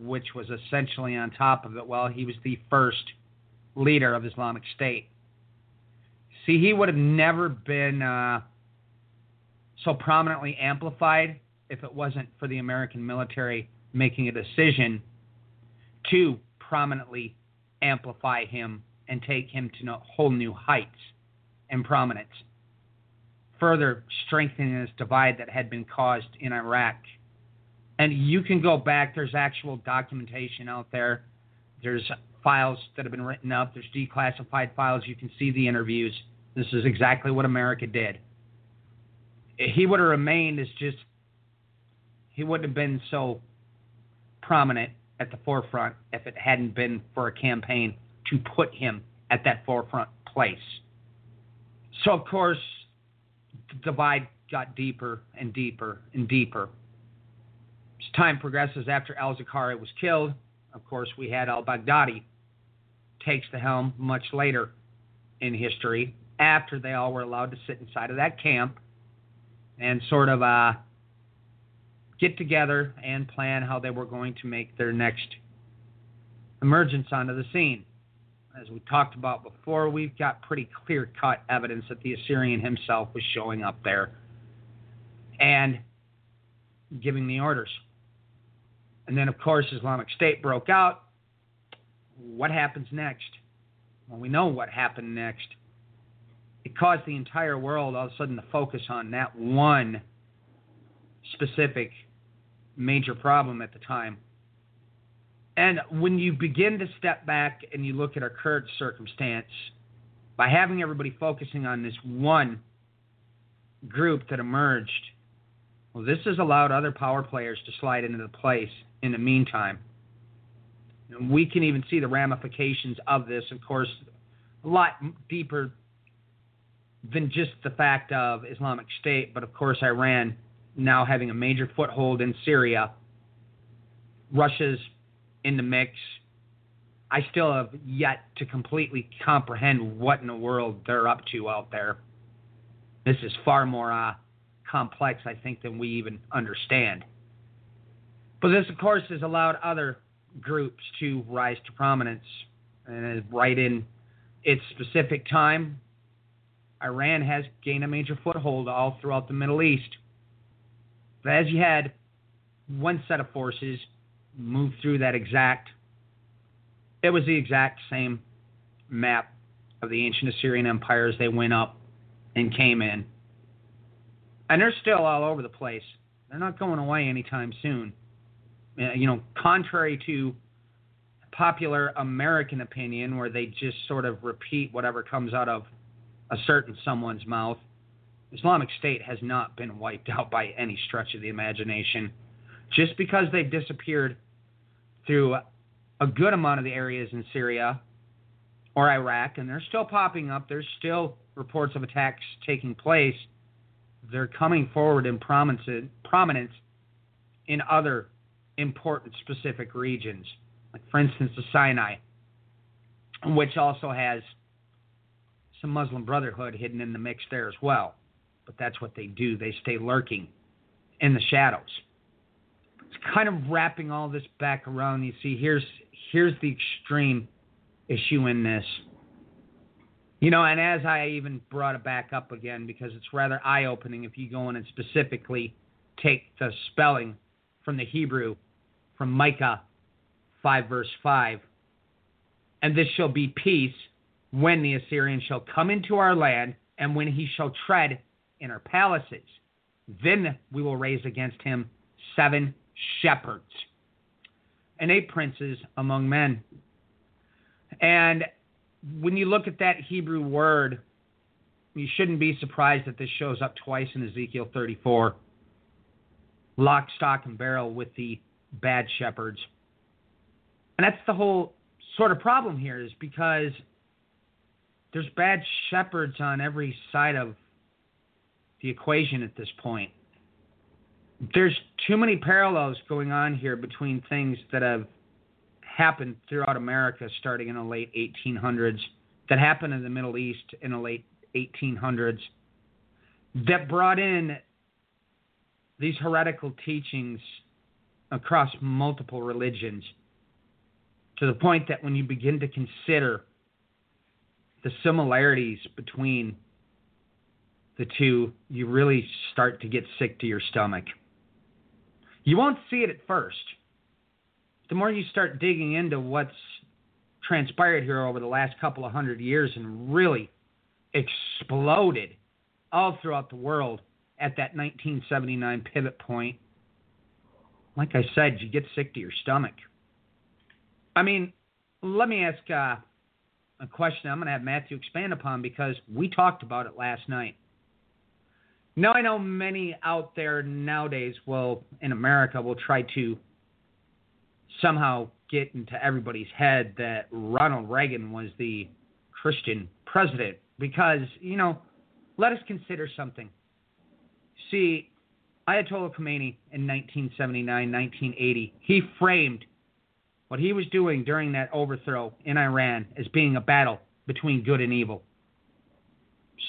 which was essentially on top of it. Well, he was the first leader of Islamic State. See, he would have never been uh, so prominently amplified if it wasn't for the American military making a decision to prominently amplify him and take him to whole new heights and prominence, further strengthening this divide that had been caused in Iraq. And you can go back, there's actual documentation out there, there's files that have been written up, there's declassified files, you can see the interviews. This is exactly what America did. He would have remained as just, he wouldn't have been so prominent at the forefront if it hadn't been for a campaign to put him at that forefront place. So, of course, the divide got deeper and deeper and deeper. As time progresses, after al Zarqawi was killed, of course, we had al Baghdadi takes the helm much later in history after they all were allowed to sit inside of that camp and sort of uh, get together and plan how they were going to make their next emergence onto the scene. As we talked about before, we've got pretty clear cut evidence that the Assyrian himself was showing up there and giving the orders. And then, of course, Islamic State broke out. What happens next? Well, we know what happened next. It caused the entire world all of a sudden to focus on that one specific major problem at the time. And when you begin to step back and you look at our current circumstance, by having everybody focusing on this one group that emerged, well, this has allowed other power players to slide into the place in the meantime. And we can even see the ramifications of this, of course, a lot deeper than just the fact of Islamic State, but of course, Iran now having a major foothold in Syria. Russia's in the mix. I still have yet to completely comprehend what in the world they're up to out there. This is far more uh, complex, I think, than we even understand. But this, of course, has allowed other groups to rise to prominence. And right in its specific time, Iran has gained a major foothold all throughout the Middle East. But as you had one set of forces move through that exact, it was the exact same map of the ancient Assyrian Empire as they went up and came in. And they're still all over the place. They're not going away anytime soon. Uh, you know, contrary to popular American opinion, where they just sort of repeat whatever comes out of a certain someone's mouth, Islamic State has not been wiped out by any stretch of the imagination. Just because they've disappeared through a good amount of the areas in Syria or Iraq, and they're still popping up, there's still reports of attacks taking place. They're coming forward in prominence in other important specific regions, like, for instance, the Sinai, which also has some Muslim Brotherhood hidden in the mix there as well but that's what they do. They stay lurking in the shadows. It's kind of wrapping all this back around. You see, here's here's the extreme issue in this. You know, and as I even brought it back up again, because it's rather eye opening if you go in and specifically take the spelling from the Hebrew, from Micah 5, verse 5. And this shall be peace when the Assyrian shall come into our land, and when he shall tread in our palaces. Then we will raise against him seven shepherds and eight princes among men. And when you look at that Hebrew word, you shouldn't be surprised that this shows up twice in Ezekiel 34 lock, stock, and barrel with the bad shepherds. And that's the whole sort of problem here, is because there's bad shepherds on every side of the equation at this point. There's too many parallels going on here between things that have happened throughout America starting in the late 1800s, that happened in the Middle East in the late 1800s, that brought in these heretical teachings across multiple religions to the point that when you begin to consider the similarities between the two, you really start to get sick to your stomach. You won't see it at first. The more you start digging into what's transpired here over the last couple of hundred years and really exploded all throughout the world at that 1979 pivot point, like I said, you get sick to your stomach. I mean, let me ask uh, a question I'm going to have Matthew expand upon because we talked about it last night. Now, I know many out there nowadays will, in America, will try to somehow get into everybody's head that Ronald Reagan was the Christian president because, you know, let us consider something. See, Ayatollah Khomeini in 1979, 1980, he framed what he was doing during that overthrow in Iran as being a battle between good and evil.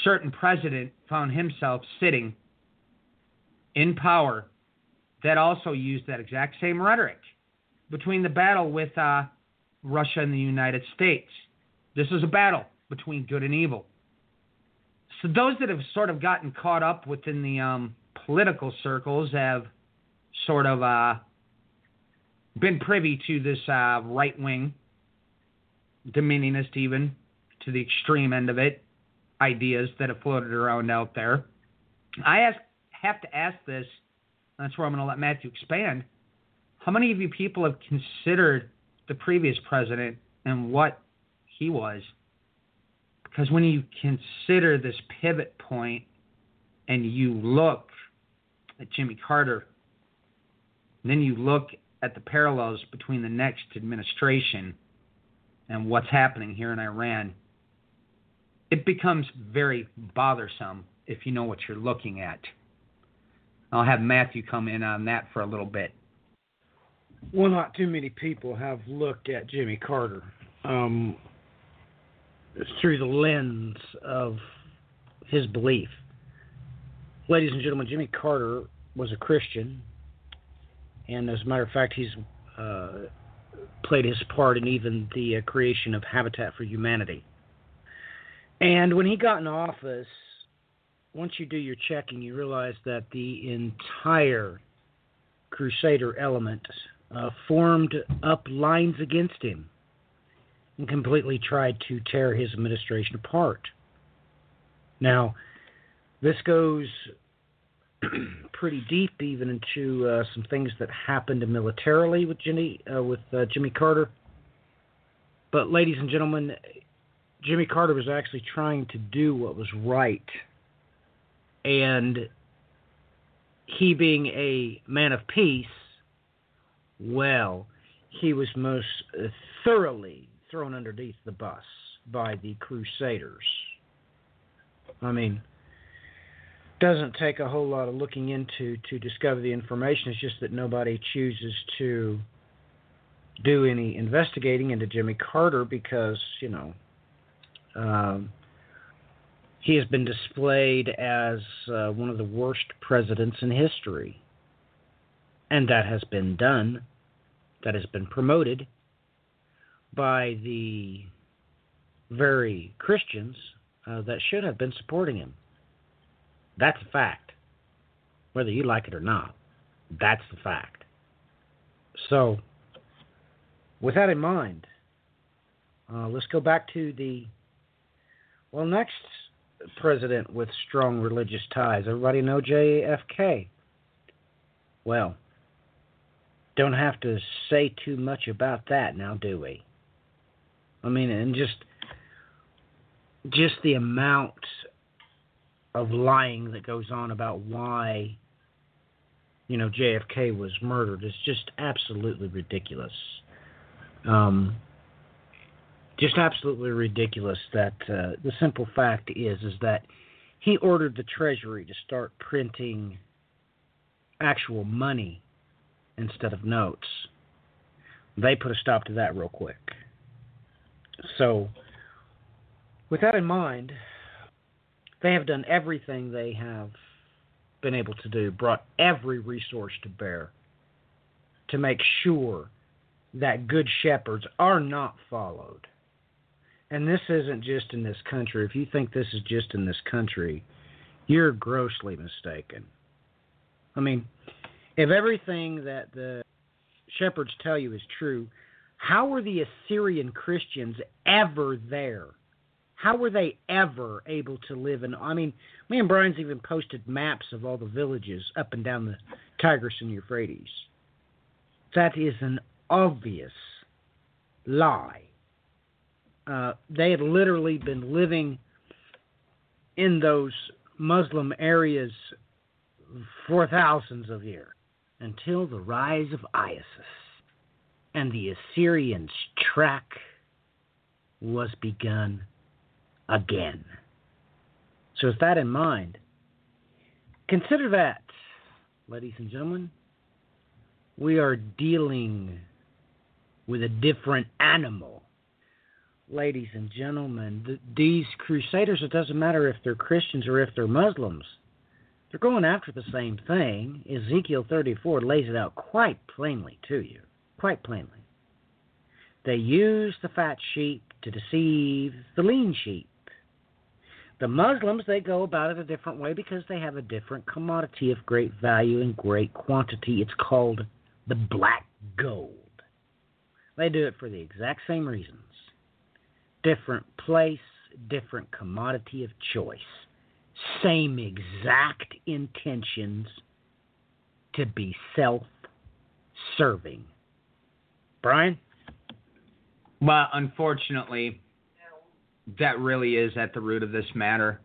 Certain president found himself sitting in power that also used that exact same rhetoric between the battle with uh, Russia and the United States. This is a battle between good and evil. So those that have sort of gotten caught up within the um, political circles have sort of uh, been privy to this uh, right wing, dominionist, even to the extreme end of it, ideas that have floated around out there. I ask, have to ask this. That's where I'm going to let Matthew expand. How many of you people have considered the previous president and what he was? Because when you consider this pivot point and you look at Jimmy Carter, then you look at the parallels between the next administration and what's happening here in Iran, it becomes very bothersome if you know what you're looking at. I'll have Matthew come in on that for a little bit. Well, not too many people have looked at Jimmy Carter um, through the lens of his belief. Ladies and gentlemen, Jimmy Carter was a Christian and as a matter of fact, he's uh, played his part in even the uh, creation of Habitat for Humanity. And when he got in office, once you do your checking, you realize that the entire Crusader element uh, formed up lines against him and completely tried to tear his administration apart. Now, this goes pretty deep even into uh, some things that happened militarily with Jimmy uh, with uh, Jimmy Carter. But ladies and gentlemen, Jimmy Carter was actually trying to do what was right, and he being a man of peace, well, he was most thoroughly thrown underneath the bus by the Crusaders. I mean, doesn't take a whole lot of looking into to discover the information. It's just that nobody chooses to do any investigating into Jimmy Carter because, you know, um, he has been displayed as uh, one of the worst presidents in history. And that has been done, that has been promoted. By the very Christians uh, that should have been supporting him. That's a fact. Whether you like it or not, that's the fact. So, with that in mind, uh, let's go back to the well next president with strong religious ties. Everybody know JFK. Well, don't have to say too much about that now, do we? I mean, and just just the amount of lying that goes on about why you know JFK was murdered is just absolutely ridiculous. Um, just absolutely ridiculous that uh, the simple fact is is that he ordered the treasury to start printing actual money instead of notes. They put a stop to that real quick. So, with that in mind, they have done everything they have been able to do, brought every resource to bear to make sure that good shepherds are not followed. And this isn't just in this country. If you think this is just in this country, you're grossly mistaken. I mean, if everything that the shepherds tell you is true, how were the Assyrian Christians ever there? How were they ever able to live in? I mean, me and Brian's even posted maps of all the villages up and down the Tigris and Euphrates. That is an obvious lie. Uh, they had literally been living in those Muslim areas for thousands of years until the rise of Isis and the Assyrians' track was begun again. So, with that in mind, consider that, ladies and gentlemen, we are dealing with a different animal. Ladies and gentlemen, th- these crusaders, it doesn't matter if they're Christians or if they're Muslims, they're going after the same thing. Ezekiel 34 lays it out quite plainly to you. Quite plainly. They use the fat sheep to deceive the lean sheep. The Muslims, they go about it a different way because they have a different commodity of great value and great quantity. It's called the black gold. They do it for the exact same reasons. Different place, different commodity of choice same exact intentions to be self serving. Brian? Well, unfortunately, that really is at the root of this matter.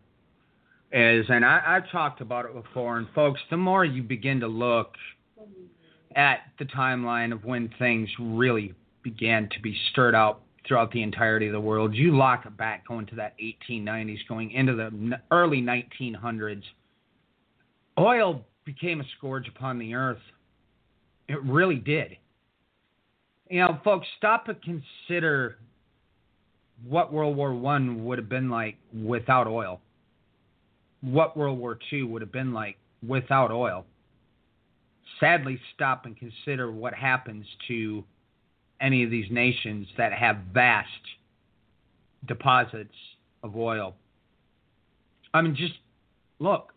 Is and I, I've talked about it before, and folks, the more you begin to look at the timeline of when things really began to be stirred up throughout the entirety of the world. You lock it back going to that 1890s, going into the early 1900s. Oil became a scourge upon the earth. It really did. You know, folks, stop and consider what World War One would have been like without oil. What World War Two would have been like without oil. Sadly, stop and consider what happens to any of these nations that have vast deposits of oil. I mean, just look,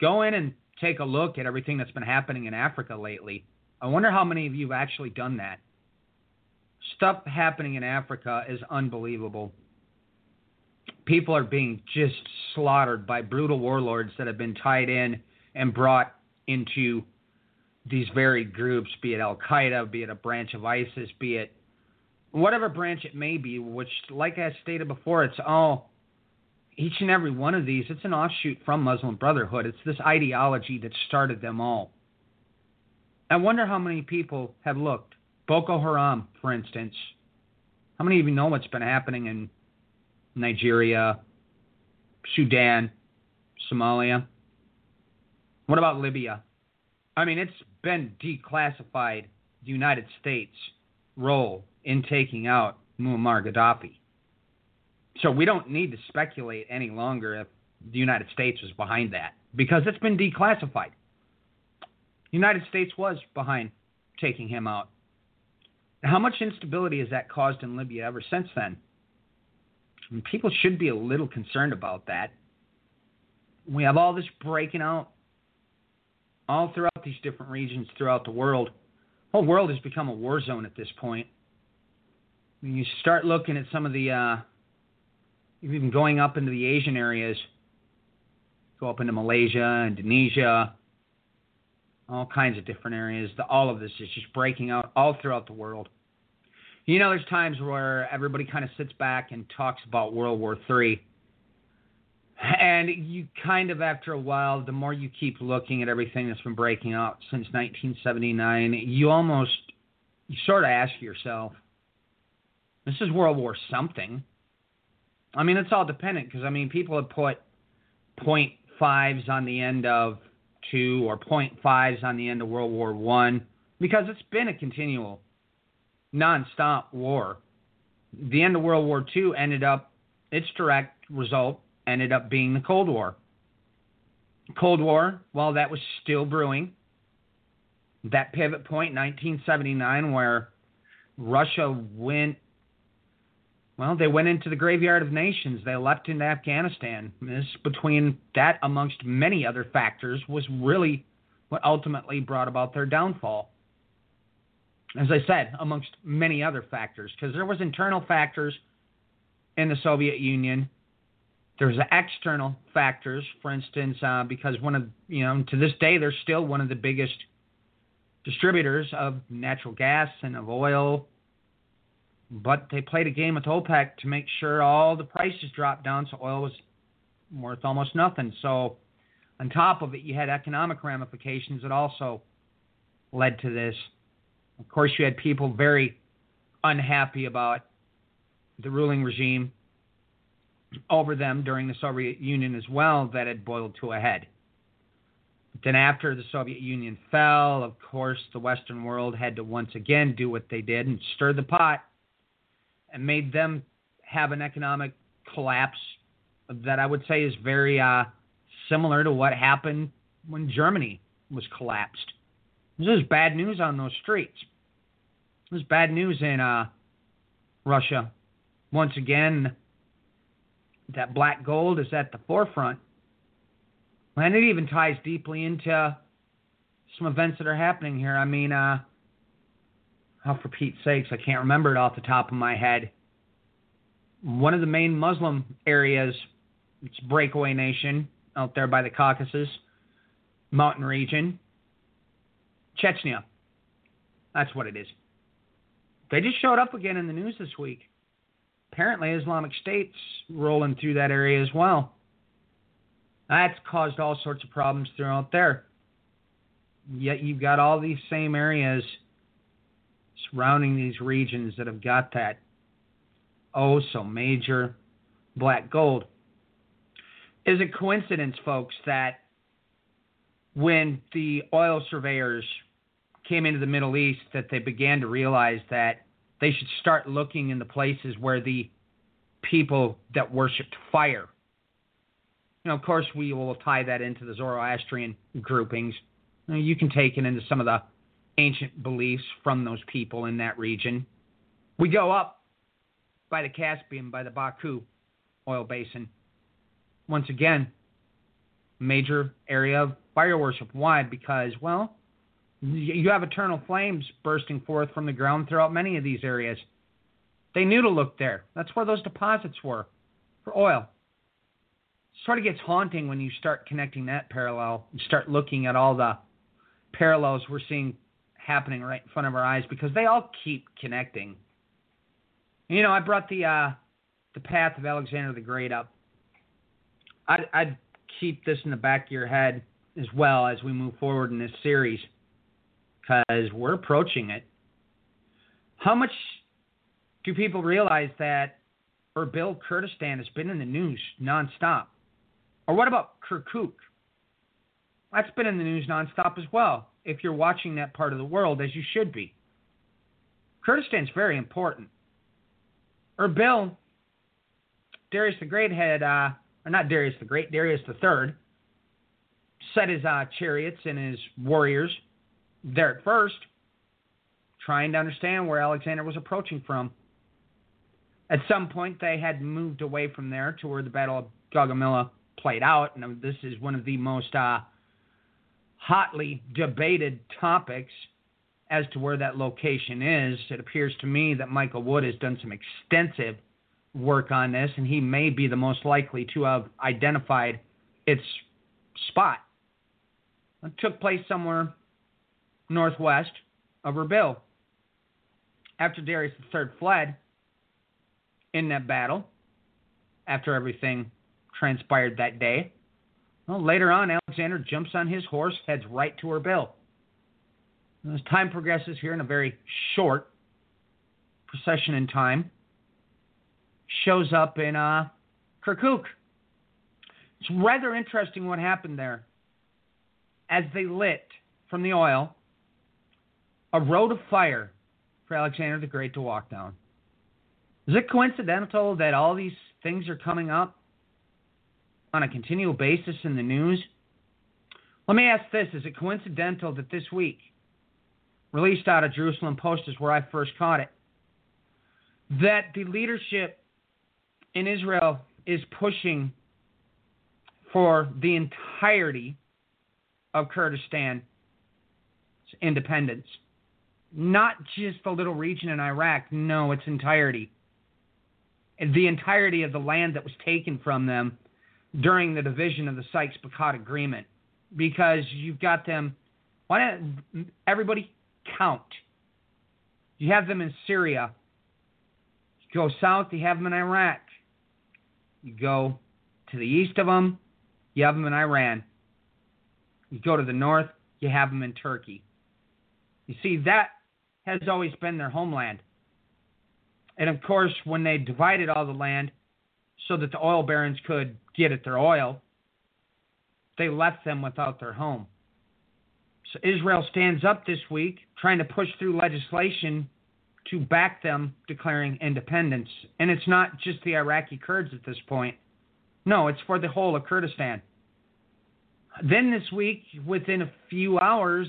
go in and take a look at everything that's been happening in Africa lately. I wonder how many of you have actually done that. Stuff happening in Africa is unbelievable. People are being just slaughtered by brutal warlords that have been tied in and brought into these varied groups, be it Al Qaeda, be it a branch of ISIS, be it whatever branch it may be, which, like I stated before, it's all each and every one of these, it's an offshoot from Muslim Brotherhood. It's this ideology that started them all. I wonder how many people have looked. Boko Haram, for instance. How many of you know what's been happening in Nigeria, Sudan, Somalia? What about Libya? I mean, it's been declassified the United States' role in taking out Muammar Gaddafi. So we don't need to speculate any longer if the United States was behind that because it's been declassified. United States was behind taking him out. How much instability has that caused in Libya ever since then? People should be a little concerned about that. We have all this breaking out all throughout these different regions throughout the world. The whole world has become a war zone at this point. When you start looking at some of the, uh, even going up into the Asian areas, go up into Malaysia, Indonesia, all kinds of different areas. The, all of this is just breaking out all throughout the world. You know, there's times where everybody kind of sits back and talks about World War III. And you kind of, after a while, the more you keep looking at everything that's been breaking out since 1979, you almost, you sort of ask yourself, this is World War something. I mean, it's all dependent because, I mean, people have put point fives on the end of two or point fives on the end of World War One because it's been a continual, nonstop war. The end of World War Two ended up its direct result ended up being the Cold War. Cold War, while that was still brewing, that pivot point, 1979, where Russia went well, they went into the graveyard of nations. They left into Afghanistan. This, between that, amongst many other factors, was really what ultimately brought about their downfall. As I said, amongst many other factors, because there was internal factors in the Soviet Union. There's external factors, for instance, uh, because one of you know to this day they're still one of the biggest distributors of natural gas and of oil but they played a game with OPEC to make sure all the prices dropped down, so oil was worth almost nothing. So, on top of it, you had economic ramifications that also led to this. Of course, you had people very unhappy about the ruling regime over them during the Soviet Union as well that had boiled to a head. Then, after the Soviet Union fell, of course, the Western world had to once again do what they did and stir the pot and made them have an economic collapse that I would say is very uh, similar to what happened when Germany was collapsed. This is bad news on those streets. This is bad news in uh, Russia. Once again, that black gold is at the forefront. And it even ties deeply into some events that are happening here. I mean, uh, oh, for Pete's sakes, I can't remember it off the top of my head. One of the main Muslim areas, it's breakaway nation out there by the Caucasus mountain region, Chechnya. That's what it is. They just showed up again in the news this week. Apparently, Islamic State's rolling through that area as well. That's caused all sorts of problems throughout there. Yet you've got all these same areas surrounding these regions that have got that oh so major black gold. Is it coincidence, folks, that when the oil surveyors came into the Middle East that they began to realize that they should start looking in the places where the people that worshipped fire. Know, of course, we will tie that into the Zoroastrian groupings. You can take it into some of the ancient beliefs from those people in that region. We go up by the Caspian, by the Baku oil basin. Once again, major area of fire worship. Why? Because, well, you have eternal flames bursting forth from the ground throughout many of these areas. They knew to look there. That's where those deposits were for oil. It sort of gets haunting when you start connecting that parallel and start looking at all the parallels we're seeing happening right in front of our eyes because they all keep connecting. You know, I brought the uh, the path of Alexander the Great up. I'd, I'd keep this in the back of your head as well as we move forward in this series because we're approaching it. How much do people realize that Erbil Kurdistan has been in the news nonstop? Or what about Kirkuk? That's been in the news nonstop as well if you're watching that part of the world, as you should be. Kurdistan's very important. Erbil, Darius the Great had, uh, or not Darius the Great, Darius the Third, set his uh, chariots and his warriors there at first. trying to understand where Alexander was approaching from. At some point, they had moved away from there to where the Battle of Gaugamela played out, and this is one of the most uh, hotly debated topics as to where that location is. It appears to me that Michael Wood has done some extensive work on this, and he may be the most likely to have identified its spot. It took place somewhere northwest of Erbil. After Darius III fled in that battle, after everything transpired that day, well, later on, Alexander jumps on his horse, heads right to Erbil. As time progresses here in a very short procession in time, shows up in uh, Kirkuk. It's rather interesting what happened there. As they lit from the oil a road of fire for Alexander the Great to walk down. Is it coincidental that all these things are coming up on a continual basis in the news? Let me ask this Is it coincidental that this week, released out of Jerusalem Post, is where I first caught it, that the leadership in Israel is pushing for the entirety of Kurdistan independence. Not just the little region in Iraq, no, its entirety. The entirety of the land that was taken from them during the division of the Sykes Picot Agreement. Because you've got them, why don't everybody count? You have them in Syria. You go south, you have them in Iraq. You go to the east of them, you have them in Iran. You go to the north, you have them in Turkey. You see, that has always been their homeland. And of course, when they divided all the land so that the oil barons could get at their oil, they left them without their home. So Israel stands up this week trying to push through legislation to back them declaring independence. And it's not just the Iraqi Kurds at this point. No, it's for the whole of Kurdistan. Then this week, within a few hours,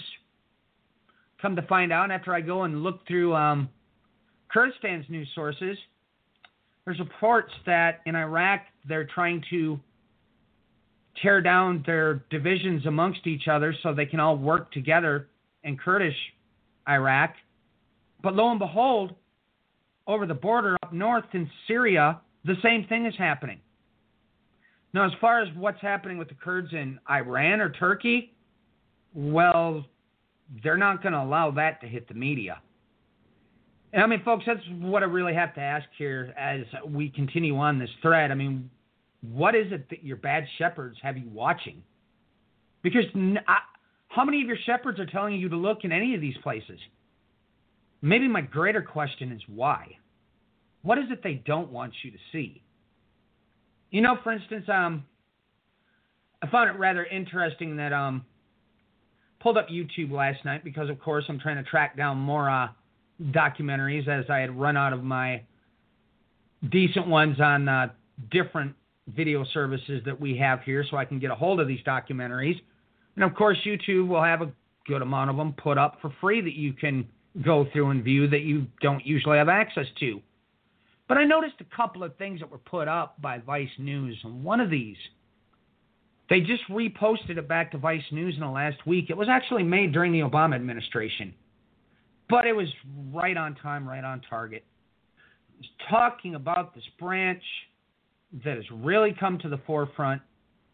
come to find out after I go and look through um, Kurdistan's news sources, there's reports that in Iraq they're trying to tear down their divisions amongst each other so they can all work together in Kurdish Iraq. But lo and behold, over the border up north in Syria, the same thing is happening. Now, as far as what's happening with the Kurds in Iran or Turkey, well, they're not going to allow that to hit the media. And I mean, folks, that's what I really have to ask here as we continue on this thread. I mean, what is it that your bad shepherds have you watching? Because how many of your shepherds are telling you to look in any of these places? Maybe my greater question is why? What is it they don't want you to see? You know, for instance, um, I found it rather interesting that um, pulled up YouTube last night because, of course, I'm trying to track down more uh, documentaries as I had run out of my decent ones on uh, different video services that we have here, so I can get a hold of these documentaries. And of course, YouTube will have a good amount of them put up for free that you can go through and view that you don't usually have access to. But I noticed a couple of things that were put up by Vice News, and one of these, they just reposted it back to Vice News in the last week. It was actually made during the Obama administration, but it was right on time, right on target. It was talking about this branch that has really come to the forefront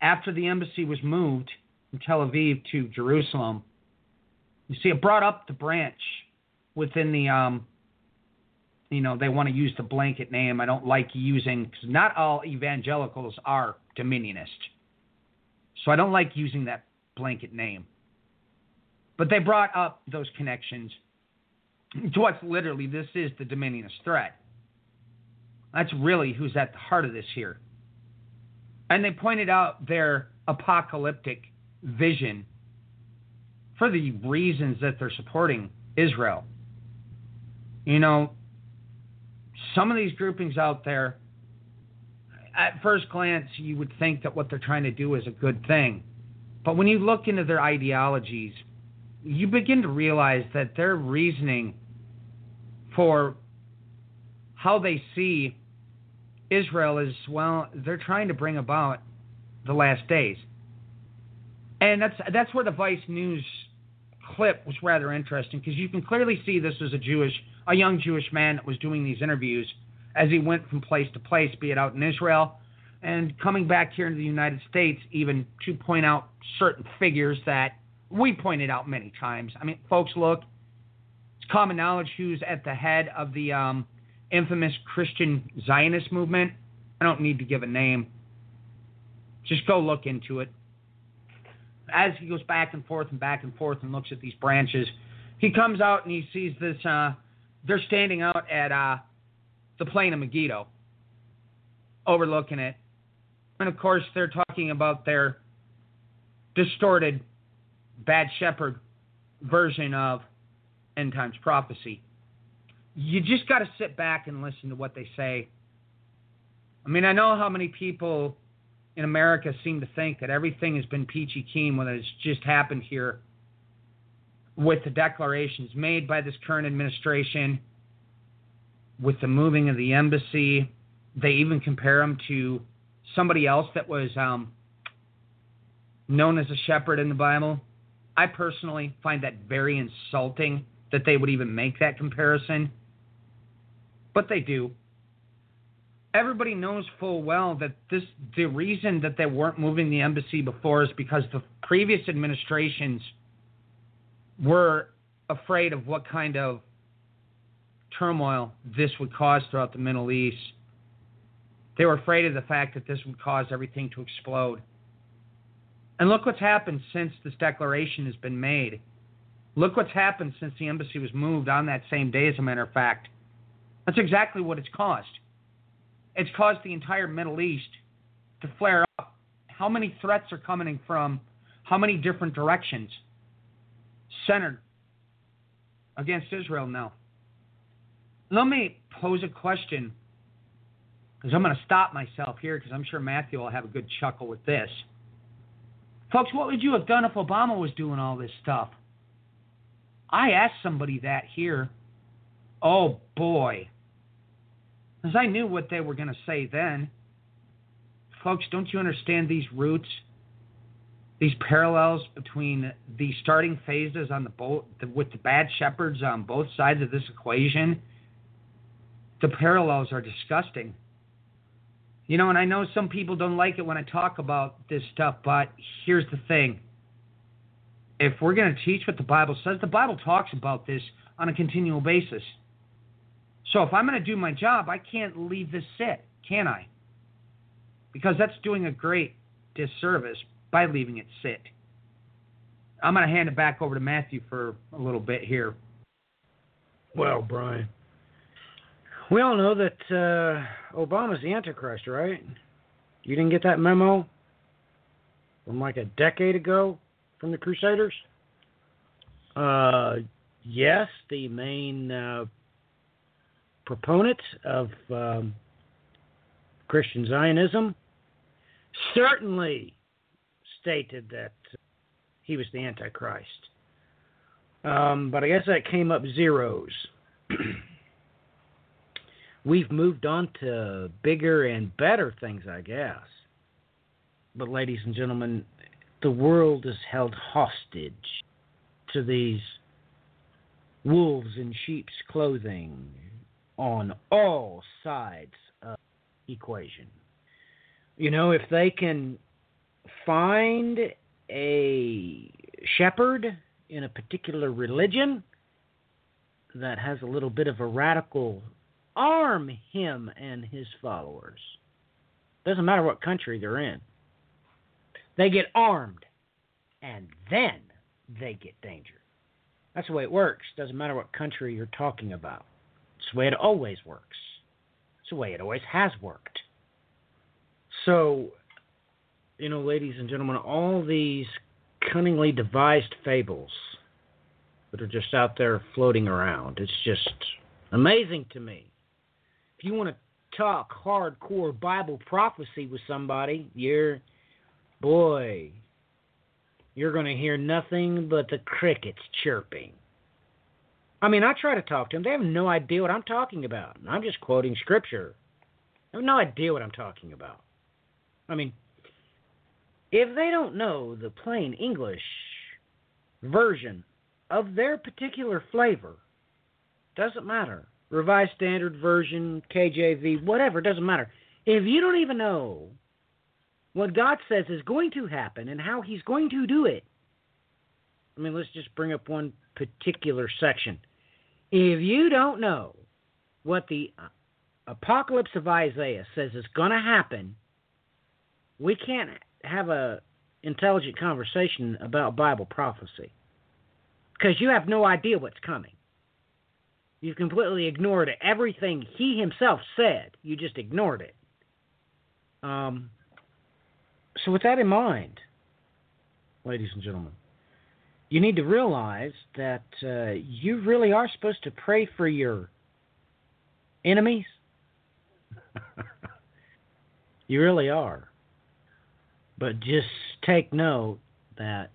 after the embassy was moved from Tel Aviv to Jerusalem. You see, it brought up the branch within the, um, you know, they want to use the blanket name. I don't like using, because not all evangelicals are dominionist. So I don't like using that blanket name. But they brought up those connections to what's literally this is the dominionist threat. That's really who's at the heart of this here. And they pointed out their apocalyptic vision for the reasons that they're supporting Israel. You know, some of these groupings out there, at first glance, you would think that what they're trying to do is a good thing. But when you look into their ideologies, you begin to realize that their reasoning for how they see Israel is well, they're trying to bring about the last days. And that's that's where the Vice News clip was rather interesting because you can clearly see this was a Jewish, a young Jewish man that was doing these interviews as he went from place to place, be it out in Israel and coming back here into the United States, even to point out certain figures that we pointed out many times. I mean, folks, look, it's common knowledge who's at the head of the um, infamous Christian Zionist movement. I don't need to give a name. Just go look into it. As he goes back and forth and back and forth and looks at these branches, he comes out and he sees this. Uh, they're standing out at uh, the plain of Megiddo, overlooking it. And of course, they're talking about their distorted, bad shepherd version of end times prophecy you just got to sit back and listen to what they say. I mean, I know how many people in America seem to think that everything has been peachy keen when it's just happened here with the declarations made by this current administration, with the moving of the embassy. They even compare them to somebody else that was um, known as a shepherd in the Bible. I personally find that very insulting that they would even make that comparison but they do. Everybody knows full well that this the reason that they weren't moving the embassy before is because the previous administrations were afraid of what kind of turmoil this would cause throughout the Middle East. They were afraid of the fact that this would cause everything to explode. And look what's happened since this declaration has been made. Look what's happened since the embassy was moved on that same day, as a matter of fact. That's exactly what it's caused. It's caused the entire Middle East to flare up. How many threats are coming from how many different directions centered against Israel now? Let me pose a question because I'm going to stop myself here because I'm sure Matthew will have a good chuckle with this. Folks, what would you have done if Obama was doing all this stuff? I asked somebody that here. Oh boy. Because I knew what they were going to say then. Folks, don't you understand these roots? These parallels between the starting phases on the boat with the bad shepherds on both sides of this equation. The parallels are disgusting. You know, and I know some people don't like it when I talk about this stuff, but here's the thing. If we're going to teach what the Bible says, the Bible talks about this on a continual basis. So if I'm going to do my job, I can't leave this sit, can I? Because that's doing a great disservice by leaving it sit. I'm going to hand it back over to Matthew for a little bit here. Well, Brian, we all know that uh, Obama's the Antichrist, right? You didn't get that memo from like a decade ago from the Crusaders? Uh, yes, the main uh, proponent of um, Christian Zionism, certainly stated that he was the Antichrist. Um, but I guess that came up zeros. We've moved on to bigger and better things, I guess. But, ladies and gentlemen, the world is held hostage to these wolves in sheep's clothing on all sides of the equation. You know, if they can find a shepherd in a particular religion that has a little bit of a radical arm him and his followers. Doesn't matter what country they're in. They get armed and then they get danger. That's the way it works. Doesn't matter what country you're talking about. It's the way it always works. It's the way it always has worked. So, you know, ladies and gentlemen, all these cunningly devised fables that are just out there floating around, it's just amazing to me. If you want to talk hardcore Bible prophecy with somebody, you're, boy, you're going to hear nothing but the crickets chirping. I mean, I try to talk to them. They have no idea what I'm talking about. I'm just quoting scripture. They have no idea what I'm talking about. I mean, if they don't know the plain English version of their particular flavor, doesn't matter. Revised Standard Version, KJV, whatever, doesn't matter. If you don't even know what God says is going to happen and how He's going to do it, I mean, let's just bring up one particular section. If you don't know what the apocalypse of Isaiah says is going to happen, we can't have a intelligent conversation about Bible prophecy because you have no idea what's coming. You've completely ignored everything he himself said. You just ignored it. Um, so, with that in mind, ladies and gentlemen, you need to realize that uh, you really are supposed to pray for your enemies. you really are. But just take note that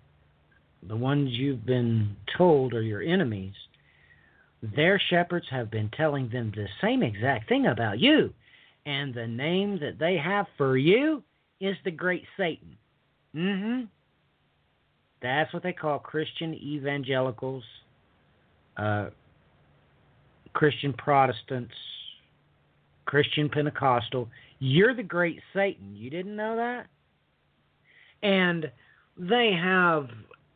the ones you've been told are your enemies, their shepherds have been telling them the same exact thing about you. And the name that they have for you is the great Satan. Mm-hmm. That's what they call Christian evangelicals, uh, Christian Protestants, Christian Pentecostal. You're the great Satan. You didn't know that? And they have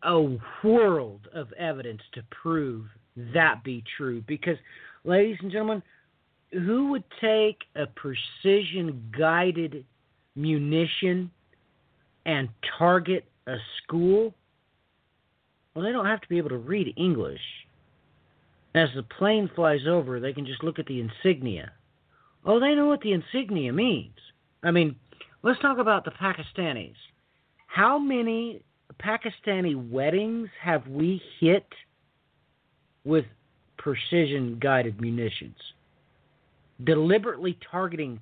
a world of evidence to prove that be true. Because, ladies and gentlemen, who would take a precision guided munition and target a school? Well, they don't have to be able to read English. As the plane flies over, they can just look at the insignia. Oh, they know what the insignia means. I mean, let's talk about the Pakistanis. How many Pakistani weddings have we hit with precision guided munitions? Deliberately targeting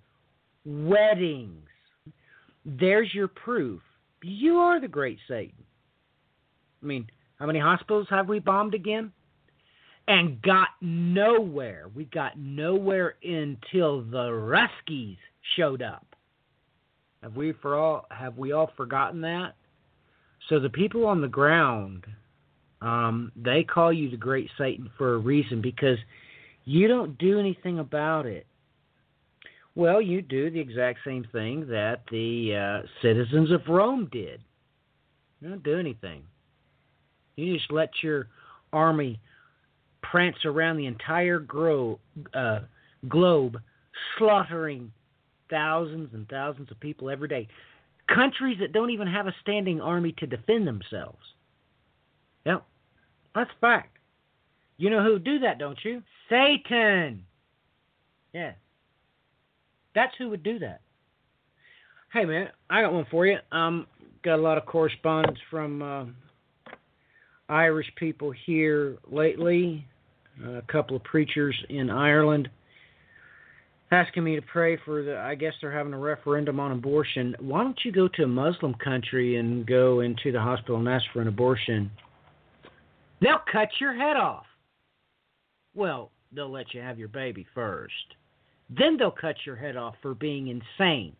weddings. There's your proof. You are the great Satan. I mean, how many hospitals have we bombed again? And got nowhere. We got nowhere until the Ruskies showed up. Have we for all have we all forgotten that? So the people on the ground, um, they call you the Great Satan for a reason because you don't do anything about it. Well, you do the exact same thing that the uh, citizens of Rome did. You don't do anything. You just let your army prance around the entire gro- uh, globe, slaughtering thousands and thousands of people every day. Countries that don't even have a standing army to defend themselves. Yep, that's fact. You know who do that, don't you? Satan. Yeah. That's who would do that. Hey man, I got one for you. Um, got a lot of correspondence from uh, Irish people here lately. Uh, a couple of preachers in Ireland asking me to pray for the I guess they're having a referendum on abortion. Why don't you go to a Muslim country and go into the hospital and ask for an abortion? They'll cut your head off. Well, they'll let you have your baby first. Then they'll cut your head off for being insane.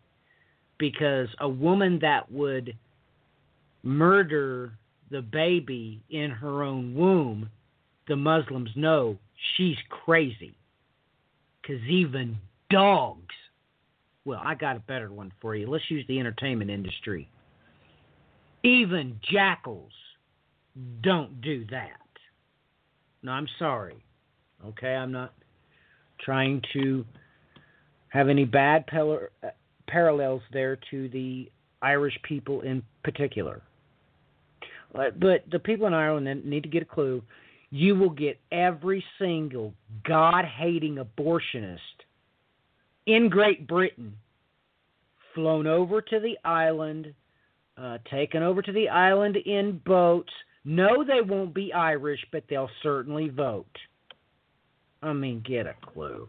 Because a woman that would murder the baby in her own womb, the Muslims know she's crazy. Because even dogs. Well, I got a better one for you. Let's use the entertainment industry. Even jackals don't do that. No, I'm sorry. Okay, I'm not trying to have any bad par- parallels there to the Irish people in particular. But, but the people in Ireland need to get a clue. You will get every single God hating abortionist in Great Britain flown over to the island, uh, taken over to the island in boats. No, they won't be Irish, but they'll certainly vote. I mean, get a clue.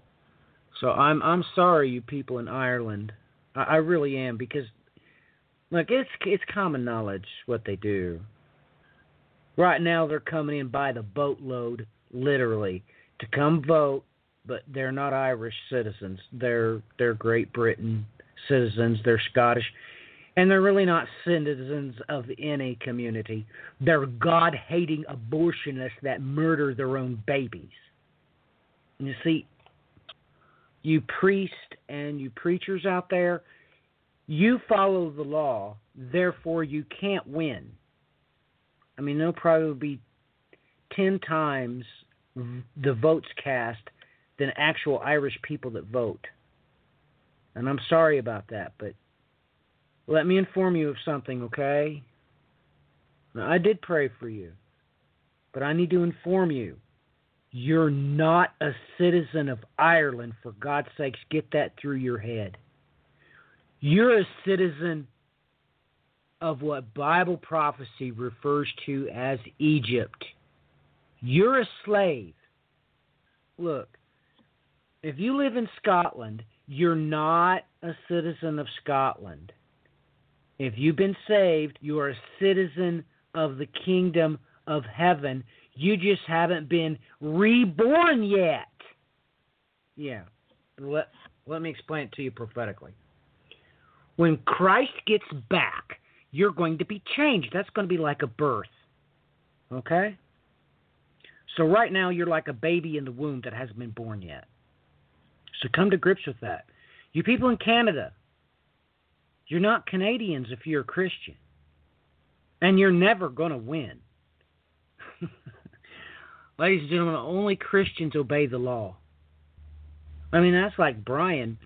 So I'm I'm sorry, you people in Ireland. I, I really am because look, it's it's common knowledge what they do. Right now, they're coming in by the boatload, literally, to come vote, but they're not Irish citizens. They're they're Great Britain citizens. They're Scottish, and they're really not citizens of any community. They're God-hating abortionists that murder their own babies. You see, you priests and you preachers out there, you follow the law, therefore you can't win. I mean, there'll probably be 10 times the votes cast than actual Irish people that vote. And I'm sorry about that, but let me inform you of something, okay? Now, I did pray for you, but I need to inform you. You're not a citizen of Ireland, for God's sakes, get that through your head. You're a citizen of what Bible prophecy refers to as Egypt. You're a slave. Look, if you live in Scotland, you're not a citizen of Scotland. If you've been saved, you are a citizen of the kingdom of heaven. You just haven't been reborn yet. Yeah. Let, let me explain it to you prophetically. When Christ gets back, you're going to be changed. That's going to be like a birth. Okay? So right now you're like a baby in the womb that hasn't been born yet. So come to grips with that. You people in Canada, you're not Canadians if you're a Christian. And you're never going to win. Ladies and gentlemen, only Christians obey the law. I mean, that's like Brian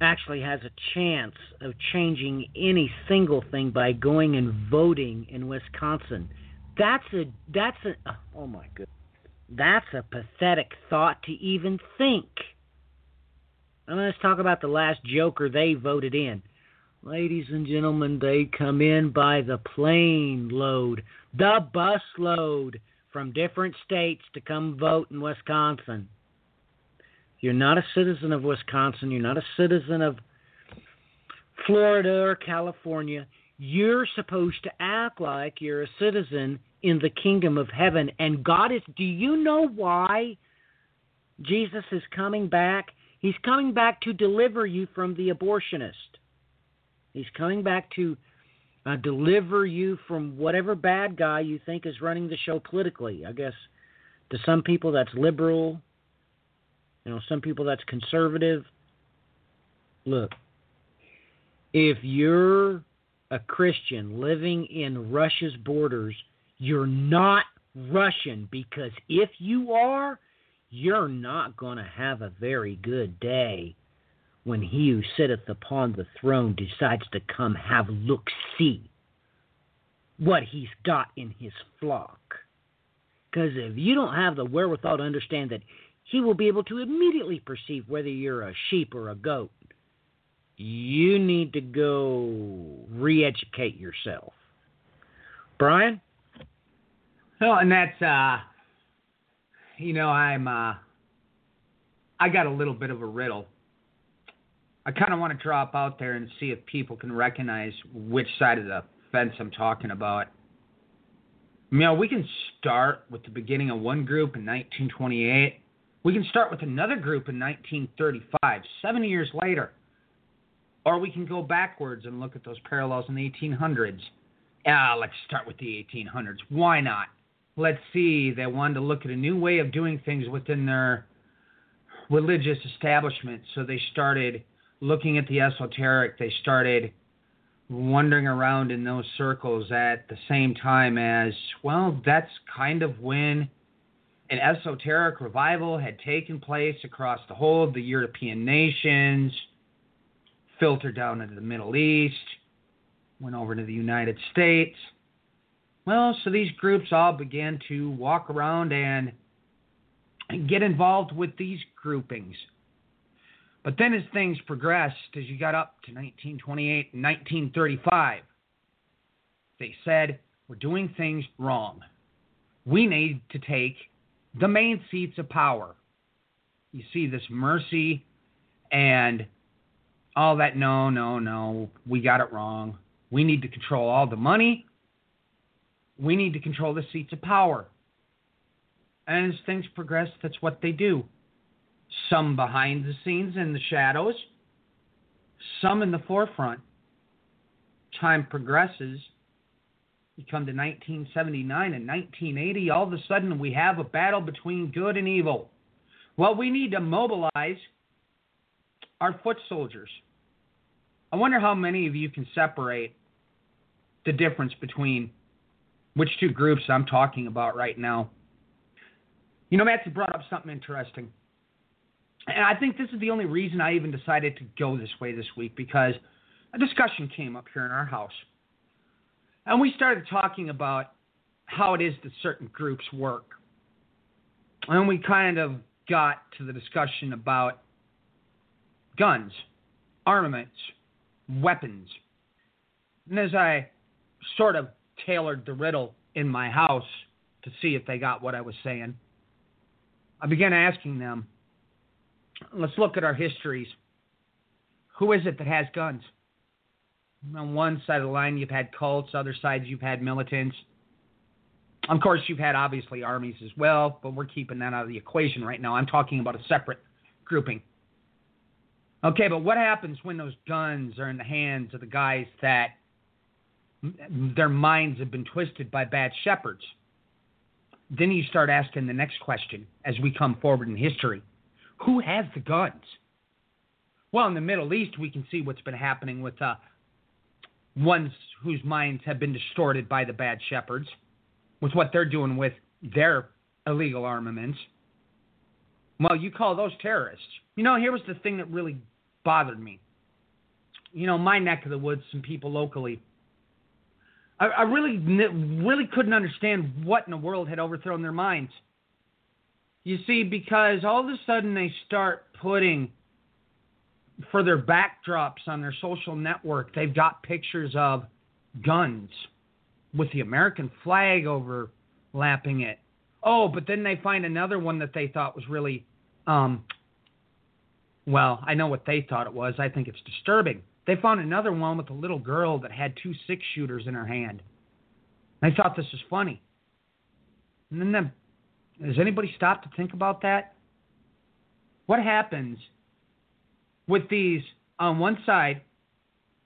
actually has a chance of changing any single thing by going and voting in Wisconsin. That's a that's a oh my goodness. That's a pathetic thought to even think. And let's talk about the last joker they voted in. Ladies and gentlemen, they come in by the plane load, the bus load from different states to come vote in Wisconsin. You're not a citizen of Wisconsin. You're not a citizen of Florida or California. You're supposed to act like you're a citizen in the kingdom of heaven. And God is, do you know why Jesus is coming back? He's coming back to deliver you from the abortionist. He's coming back to uh, deliver you from whatever bad guy you think is running the show politically. I guess to some people that's liberal, you know, some people that's conservative. Look, if you're a Christian living in Russia's borders, you're not Russian because if you are, you're not going to have a very good day when he who sitteth upon the throne decides to come have look see what he's got in his flock. Because if you don't have the wherewithal to understand that he will be able to immediately perceive whether you're a sheep or a goat, you need to go re educate yourself. Brian? Well, and that's uh you know, I'm uh I got a little bit of a riddle. I kind of want to drop out there and see if people can recognize which side of the fence I'm talking about. You know, we can start with the beginning of one group in 1928. We can start with another group in 1935, 70 years later. Or we can go backwards and look at those parallels in the 1800s. Ah, let's start with the 1800s. Why not? let's see, they wanted to look at a new way of doing things within their religious establishment. So they started looking at the esoteric. They started wandering around in those circles at the same time as, well, that's kind of when an esoteric revival had taken place across the whole of the European nations, filtered down into the Middle East, went over to the United States well, so these groups all began to walk around and get involved with these groupings. But then as things progressed, as you got up to 1928 and 1935, they said, we're doing things wrong. We need to take the main seats of power. You see this mercy and all that, no, no, no, we got it wrong. We need to control all the money we need to control the seats of power. And as things progress, that's what they do. Some behind the scenes in the shadows, some in the forefront. Time progresses. You come to 1979 and 1980, all of a sudden we have a battle between good and evil. Well, we need to mobilize our foot soldiers. I wonder how many of you can separate the difference between which two groups I'm talking about right now. You know, Matthew brought up something interesting. And I think this is the only reason I even decided to go this way this week because a discussion came up here in our house. And we started talking about how it is that certain groups work. And we kind of got to the discussion about guns, armaments, weapons. And as I sort of tailored the riddle in my house to see if they got what I was saying, I began asking them, let's look at our histories. Who is it that has guns? On one side of the line, you've had cults, other sides, you've had militants. Of course, you've had obviously armies as well, but we're keeping that out of the equation right now. I'm talking about a separate grouping. Okay, but what happens when those guns are in the hands of the guys that their minds have been twisted by bad shepherds? Then you start asking the next question as we come forward in history who has the guns? Well, in the Middle East, we can see what's been happening with uh, ones whose minds have been distorted by the bad shepherds, with what they're doing with their illegal armaments. Well, you call those terrorists. You know, here was the thing that really bothered me. You know, my neck of the woods, some people locally. I, I really, really couldn't understand what in the world had overthrown their minds. You see, because all of a sudden they start putting for their backdrops on their social network, they've got pictures of guns with the American flag overlapping it. Oh, but then they find another one that they thought was really um, well, I know what they thought it was. I think it's disturbing. They found another one with a little girl that had two six shooters in her hand. They thought this was funny. And then, the, has anybody stopped to think about that? What happens with these on one side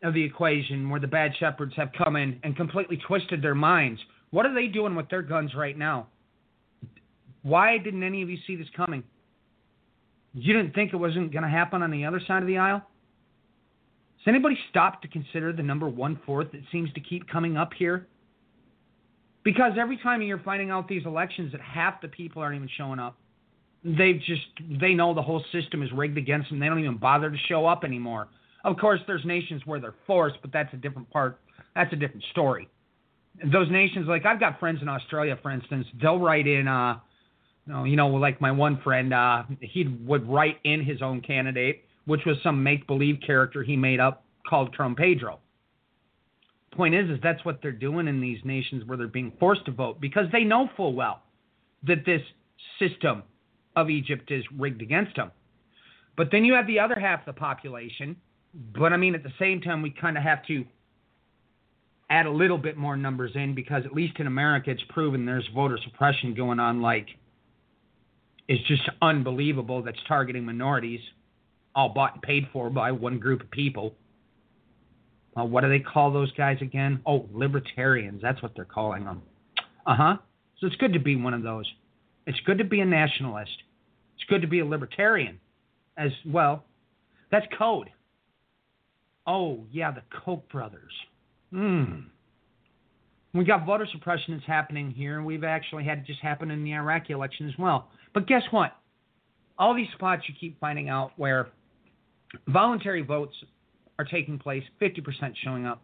of the equation where the bad shepherds have come in and completely twisted their minds? What are they doing with their guns right now? Why didn't any of you see this coming? You didn't think it wasn't going to happen on the other side of the aisle? Has anybody stopped to consider the number one fourth that seems to keep coming up here? Because every time you're finding out these elections that half the people aren't even showing up. They've just they know the whole system is rigged against them. They don't even bother to show up anymore. Of course, there's nations where they're forced, but that's a different part. That's a different story. Those nations, like I've got friends in Australia, for instance, they'll write in uh, you know, like my one friend, uh, he would write in his own candidate, which was some make believe character he made up called Trumpedro. Point is, is that's what they're doing in these nations where they're being forced to vote because they know full well that this system of Egypt is rigged against them. But then you have the other half of the population. But I mean, at the same time, we kind of have to add a little bit more numbers in because at least in America, it's proven there's voter suppression going on like it's just unbelievable that's targeting minorities, all bought and paid for by one group of people. Uh, what do they call those guys again? Oh, libertarians. That's what they're calling them. Uh huh. So it's good to be one of those. It's good to be a nationalist. It's good to be a libertarian as well. That's code. Oh, yeah, the Koch brothers. Hmm. We got voter suppression that's happening here, and we've actually had it just happen in the Iraqi election as well. But guess what? All these spots you keep finding out where voluntary votes are taking place, 50% showing up.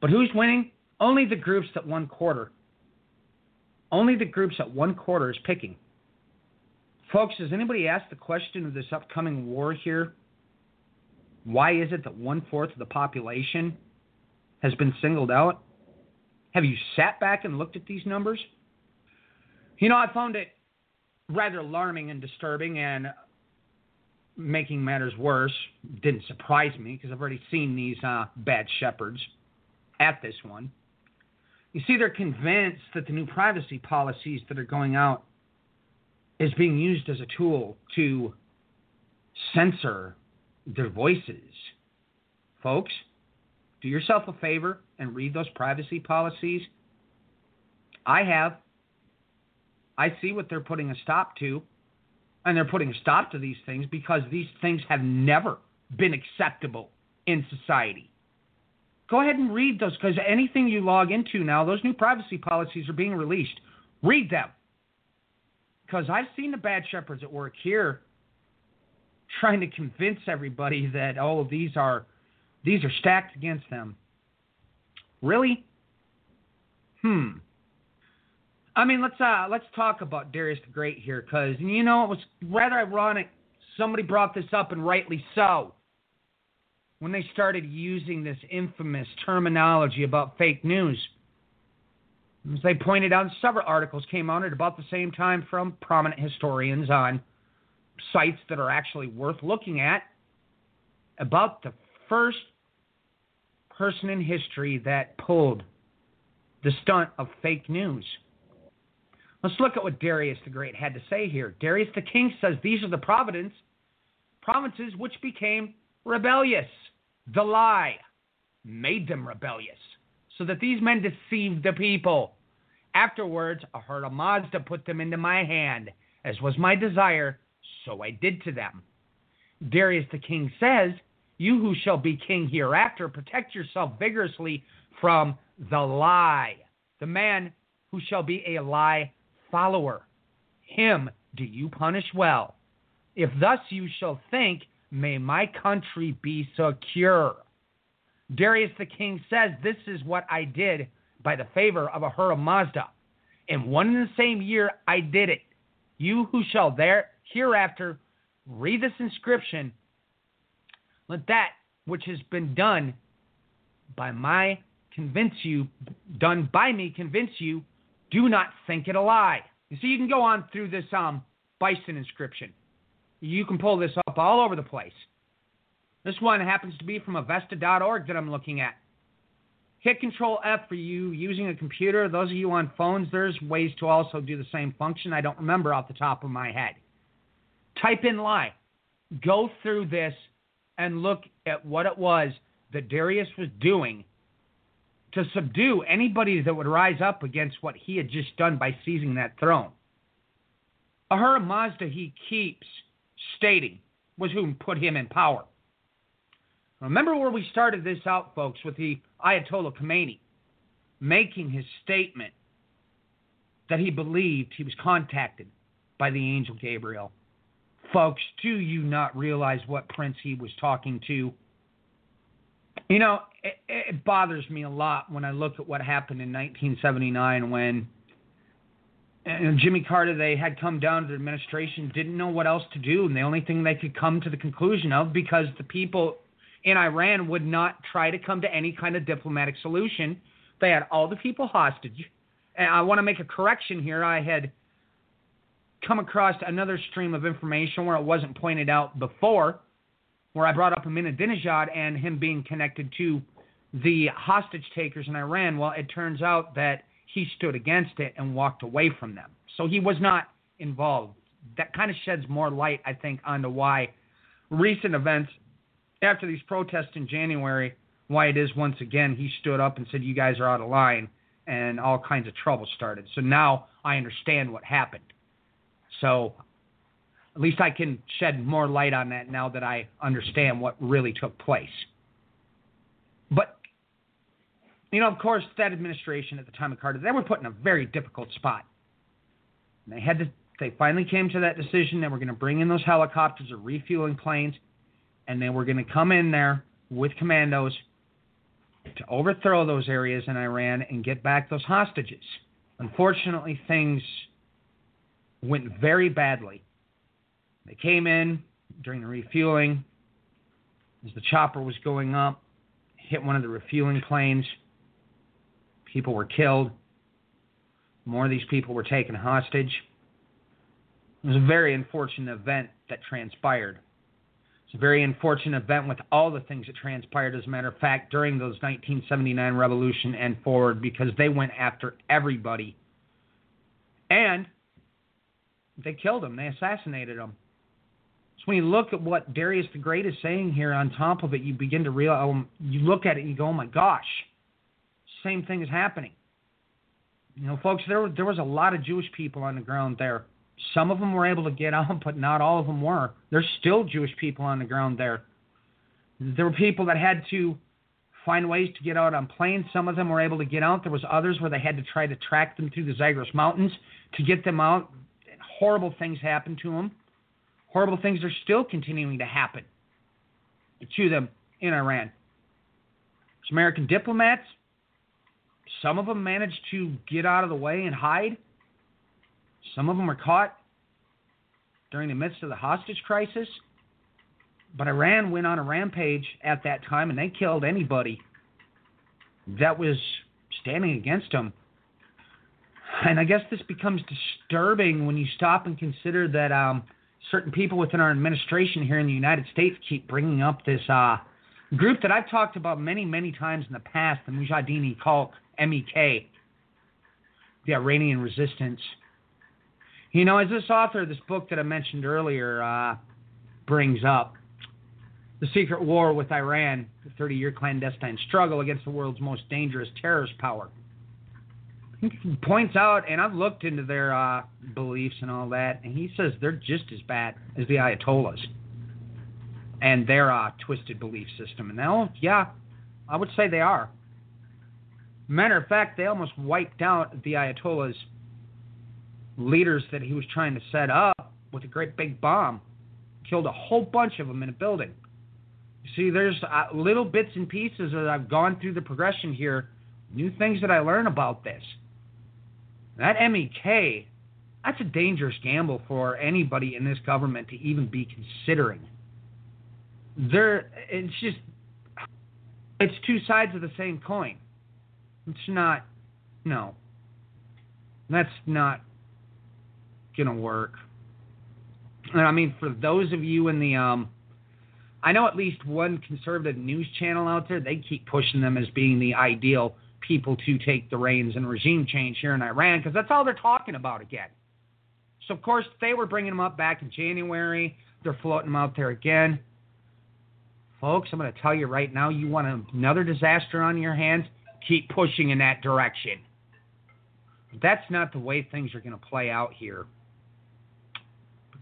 But who's winning? Only the groups that one quarter. Only the groups that one quarter is picking. Folks, has anybody asked the question of this upcoming war here? Why is it that one fourth of the population has been singled out? Have you sat back and looked at these numbers? You know, I found it rather alarming and disturbing and making matters worse didn't surprise me because I've already seen these uh, bad shepherds at this one. You see, they're convinced that the new privacy policies that are going out is being used as a tool to censor their voices. Folks, do yourself a favor and read those privacy policies. I have. I see what they're putting a stop to. And they're putting a stop to these things because these things have never been acceptable in society. Go ahead and read those because anything you log into now, those new privacy policies are being released. Read them. Because I've seen the bad shepherds at work here trying to convince everybody that all of these are these are stacked against them. Really? Hmm. I mean, let's uh let's talk about Darius the Great here, because you know it was rather ironic. Somebody brought this up, and rightly so. When they started using this infamous terminology about fake news, as they pointed out, several articles came out at about the same time from prominent historians on sites that are actually worth looking at about the first person in history that pulled the stunt of fake news. Let's look at what Darius the Great had to say here. Darius the King says these are the providence, provinces which became rebellious. The lie made them rebellious, so that these men deceived the people. Afterwards, Ahura Mazda put them into my hand, as was my desire, so I did to them. Darius the king says, You who shall be king hereafter, protect yourself vigorously from the lie, the man who shall be a lie follower. Him do you punish well. If thus you shall think, may my country be secure. Darius the king says, This is what I did by the favor of Ahura Mazda. In one and the same year I did it. You who shall there hereafter read this inscription, let that which has been done by my convince you, done by me convince you, do not think it a lie. You see, you can go on through this um, Behistun inscription. You can pull this up all over the place. This one happens to be from avesta.org that I'm looking at. Hit Control F for you using a computer. Those of you on phones, there's ways to also do the same function. I don't remember off the top of my head. Type in lie. Go through this and look at what it was that Darius was doing to subdue anybody that would rise up against what he had just done by seizing that throne. Ahura Mazda, he keeps stating, was who put him in power. Remember where we started this out, folks, with the Ayatollah Khomeini making his statement that he believed he was contacted by the angel Gabriel folks, do you not realize what prince he was talking to? You know, it, it bothers me a lot when I look at what happened in 1979 when and Jimmy Carter, they had come down to the administration, didn't know what else to do, and the only thing they could come to the conclusion of, because the people in Iran would not try to come to any kind of diplomatic solution, they had all the people hostage. And I want to make a correction here. I had come across another stream of information where it wasn't pointed out before, where I brought up Ahmadinejad and him being connected to the hostage takers in Iran. Well, it turns out that he stood against it and walked away from them. So he was not involved. That kind of sheds more light, I think, onto why recent events after these protests in January, why it is once again he stood up and said, You guys are out of line, and all kinds of trouble started. So now I understand what happened. So at least I can shed more light on that now that I understand what really took place. But, you know, of course, that administration at the time of Carter, they were put in a very difficult spot. And they had to, they finally came to that decision that we're going to bring in those helicopters or refueling planes, and they were going to come in there with commandos to overthrow those areas in Iran and get back those hostages. Unfortunately, things went very badly. They came in during the refueling as the chopper was going up, hit one of the refueling planes. People were killed. More of these people were taken hostage. It was a very unfortunate event that transpired. It's a very unfortunate event with all the things that transpired, as a matter of fact, during those 1979 revolution and forward, because they went after everybody. And they killed them, They assassinated them. So when you look at what Darius the Great is saying here, on top of it, you begin to realize. Um, you look at it and you go, "Oh my gosh, same thing is happening." You know, folks, there there was a lot of Jewish people on the ground there. Some of them were able to get out, but not all of them were. There's still Jewish people on the ground there. There were people that had to find ways to get out on planes. Some of them were able to get out. There was others where they had to try to track them through the Zagros Mountains to get them out. Horrible things happened to them. Horrible things are still continuing to happen to them in Iran. Some American diplomats, some of them managed to get out of the way and hide. Some of them were caught during the midst of the hostage crisis. But Iran went on a rampage at that time and they killed anybody that was standing against them. And I guess this becomes disturbing when you stop and consider that um, certain people within our administration here in the United States keep bringing up this uh, group that I've talked about many, many times in the past, the Mujahideen Khalq, MEK, the Iranian resistance. You know, as this author this book that I mentioned earlier uh, brings up, the secret war with Iran, the 30 year clandestine struggle against the world's most dangerous terrorist power. He points out, and I've looked into their uh, beliefs and all that, and he says they're just as bad as the Ayatollahs and their uh, twisted belief system. And now, yeah, I would say they are. Matter of fact, they almost wiped out the Ayatollah's leaders that he was trying to set up with a great big bomb. Killed a whole bunch of them in a building. You see, there's uh, little bits and pieces that I've gone through the progression here, new things that I learn about this. That MEK, that's a dangerous gamble for anybody in this government to even be considering. There, it's just, it's two sides of the same coin. It's not, no, that's not gonna work. And I mean, for those of you in the um, I know at least one conservative news channel out there, they keep pushing them as being the ideal people to take the reins and regime change here in Iran because that's all they're talking about again. So, of course, they were bringing them up back in January. They're floating them out there again. Folks, I'm going to tell you right now you want another disaster on your hands, keep pushing in that direction. that's not the way things are going to play out here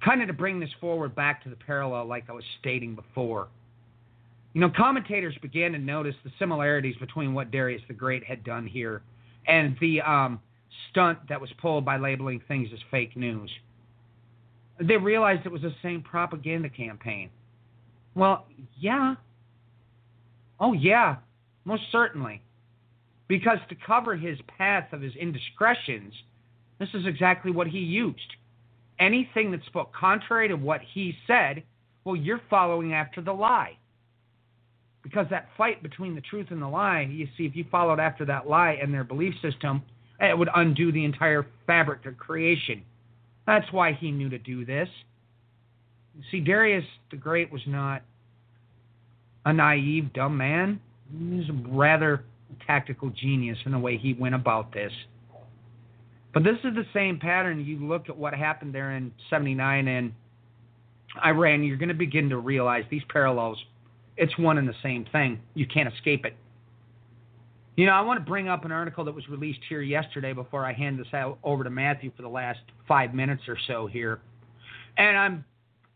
kind of to bring this forward back to the parallel, like I was stating before. You know, commentators began to notice the similarities between what Darius the Great had done here and the um, stunt that was pulled by labeling things as fake news. They realized it was the same propaganda campaign. Well, yeah. Oh, yeah, most certainly. Because to cover his path of his indiscretions, this is exactly what he used anything that spoke contrary to what he said, well, you're following after the lie. Because that fight between the truth and the lie, you see, if you followed after that lie and their belief system, it would undo the entire fabric of creation. That's why he knew to do this. See, Darius the Great was not a naive, dumb man. He was rather tactical genius in the way he went about this. But this is the same pattern. You look at what happened there in 79 and Iran, you're going to begin to realize these parallels. It's one and the same thing. You can't escape it. You know, I want to bring up an article that was released here yesterday before I hand this out over to Matthew for the last five minutes or so here. And I'm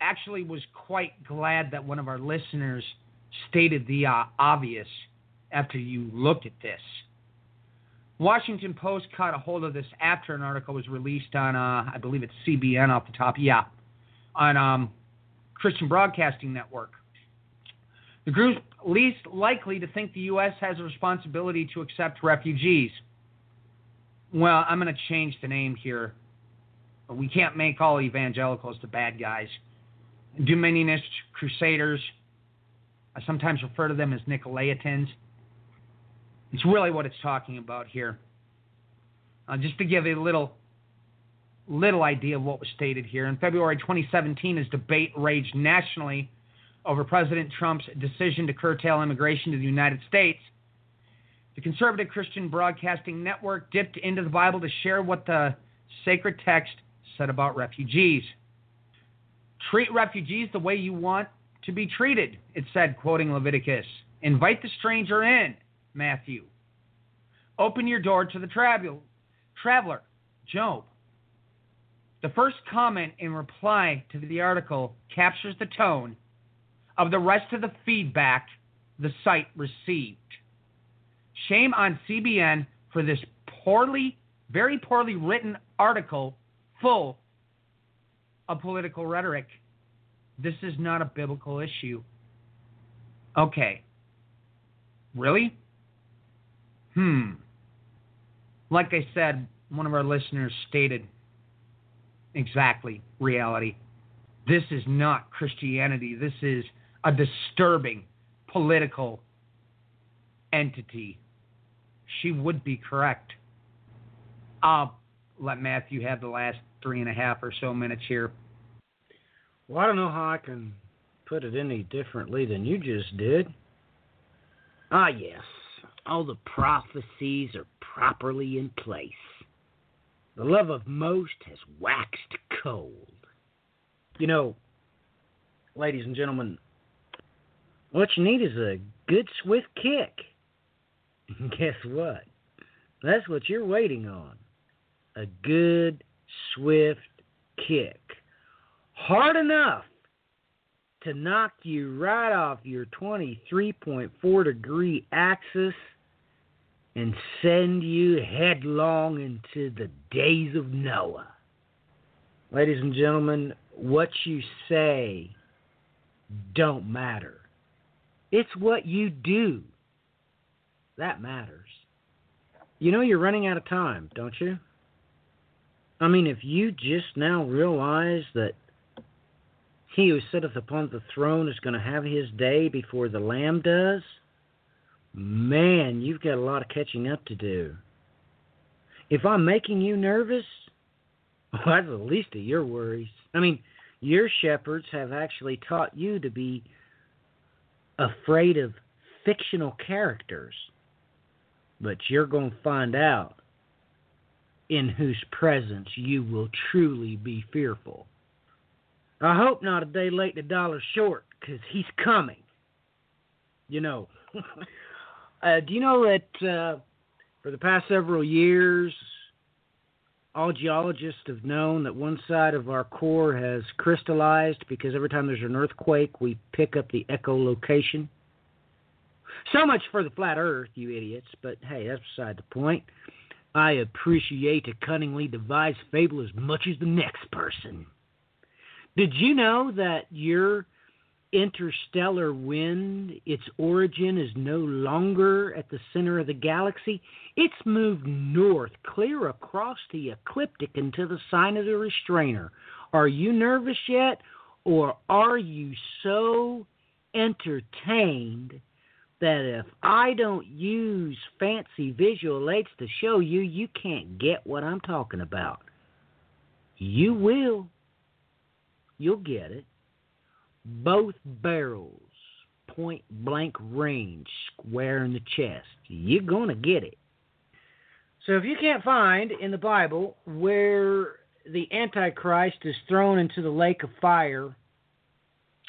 actually was quite glad that one of our listeners stated the uh, obvious after you looked at this. Washington Post caught a hold of this after an article was released on, uh, I believe it's CBN off the top, yeah, on um, Christian Broadcasting Network. The group least likely to think the U.S. has a responsibility to accept refugees. Well, I'm going to change the name here. We can't make all evangelicals the bad guys. Dominionist crusaders, I sometimes refer to them as Nicolaitans. It's really what it's talking about here. Uh, just to give a little little idea of what was stated here. In February 2017, as debate raged nationally over President Trump's decision to curtail immigration to the United States, the conservative Christian Broadcasting Network dipped into the Bible to share what the sacred text said about refugees. Treat refugees the way you want to be treated, it said, quoting Leviticus. Invite the stranger in, Matthew. Open your door to the traveler, Job. The first comment in reply to the article captures the tone of the rest of the feedback the site received. Shame on CBN for this poorly, very poorly written article full of political rhetoric. This is not a biblical issue. Okay. Really? Hmm. Like I said, one of our listeners stated exactly reality. This is not Christianity. This is a disturbing political entity. She would be correct. I'll let Matthew have the last three and a half or so minutes here. Well, I don't know how I can put it any differently than you just did. Ah, yes, all the prophecies are properly in place. The love of most has waxed cold. You know, ladies and gentlemen, what you need is a good, swift kick. Guess what? That's what you're waiting on. A good, swift kick. Hard enough to knock you right off your 23.4 degree axis and send you headlong into the days of Noah. Ladies and gentlemen, what you say don't matter. It's what you do that matters. You know you're running out of time, don't you? I mean, if you just now realize that he who sitteth upon the throne is going to have his day before the Lamb does, man, you've got a lot of catching up to do. If I'm making you nervous, well, that's the least of your worries. I mean, your shepherds have actually taught you to be afraid of fictional characters. But you're going to find out in whose presence you will truly be fearful. I hope not a day late and a dollar short, because he's coming. You know. uh, do you know that uh, for the past several years, all geologists have known that one side of our core has crystallized because every time there's an earthquake, we pick up the echolocation? So much for the flat earth, you idiots, but hey, that's beside the point. I appreciate a cunningly devised fable as much as the next person. Did you know that your interstellar wind, its origin is no longer at the center of the galaxy? It's moved north, clear across the ecliptic into the sign of the restrainer. Are you nervous yet? Or are you so entertained that if I don't use fancy visual aids to show you, you can't get what I'm talking about. You will. You'll get it. Both barrels, point blank range, square in the chest. You're going to get it. So if you can't find in the Bible where the Antichrist is thrown into the lake of fire,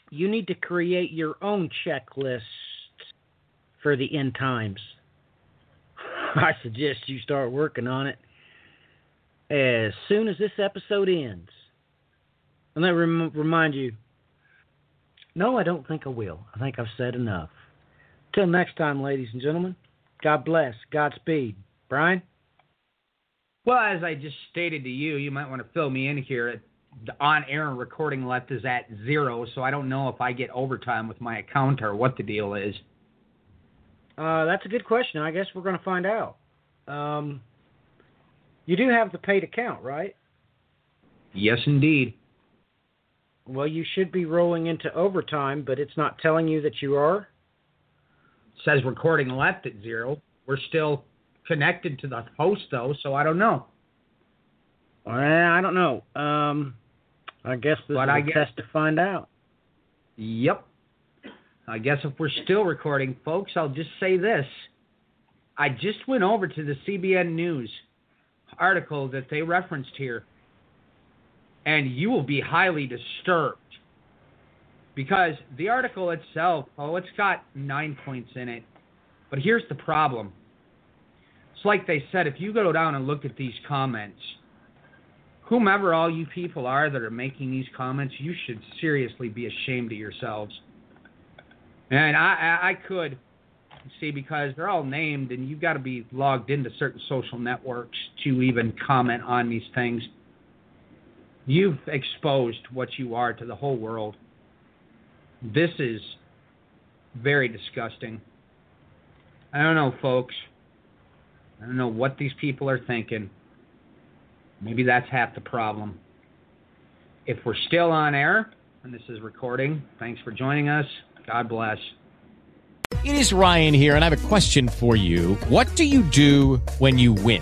you need to create your own checklist for the end times. I suggest you start working on it as soon as this episode ends. And let me remind you no, I don't think I will. I think I've said enough. Till next time, ladies and gentlemen, God bless. Godspeed. Brian? Well, as I just stated to you, you might want to fill me in here. The on air recording left is at zero, so I don't know if I get overtime with my account or what the deal is. Uh, that's a good question. I guess we're going to find out. Um, you do have the paid account, right? Yes, indeed. Well, you should be rolling into overtime, but it's not telling you that you are. It says recording left at zero. We're still connected to the host, though, so I don't know. Well, I don't know. Um, I guess this but is I a guess, test to find out. Yep. I guess if we're still recording, folks, I'll just say this. I just went over to the CBN News article that they referenced here. And you will be highly disturbed because the article itself, oh, it's got nine points in it. But here's the problem. It's like they said if you go down and look at these comments, whomever all you people are that are making these comments, you should seriously be ashamed of yourselves. And I, I, could see because they're all named, and you've got to be logged into certain social networks to even comment on these things. You've exposed what you are to the whole world. This is very disgusting. I don't know, folks. I don't know what these people are thinking. Maybe that's half the problem. If we're still on air and this is recording, thanks for joining us. God bless. It is Ryan here, and I have a question for you. What do you do when you win?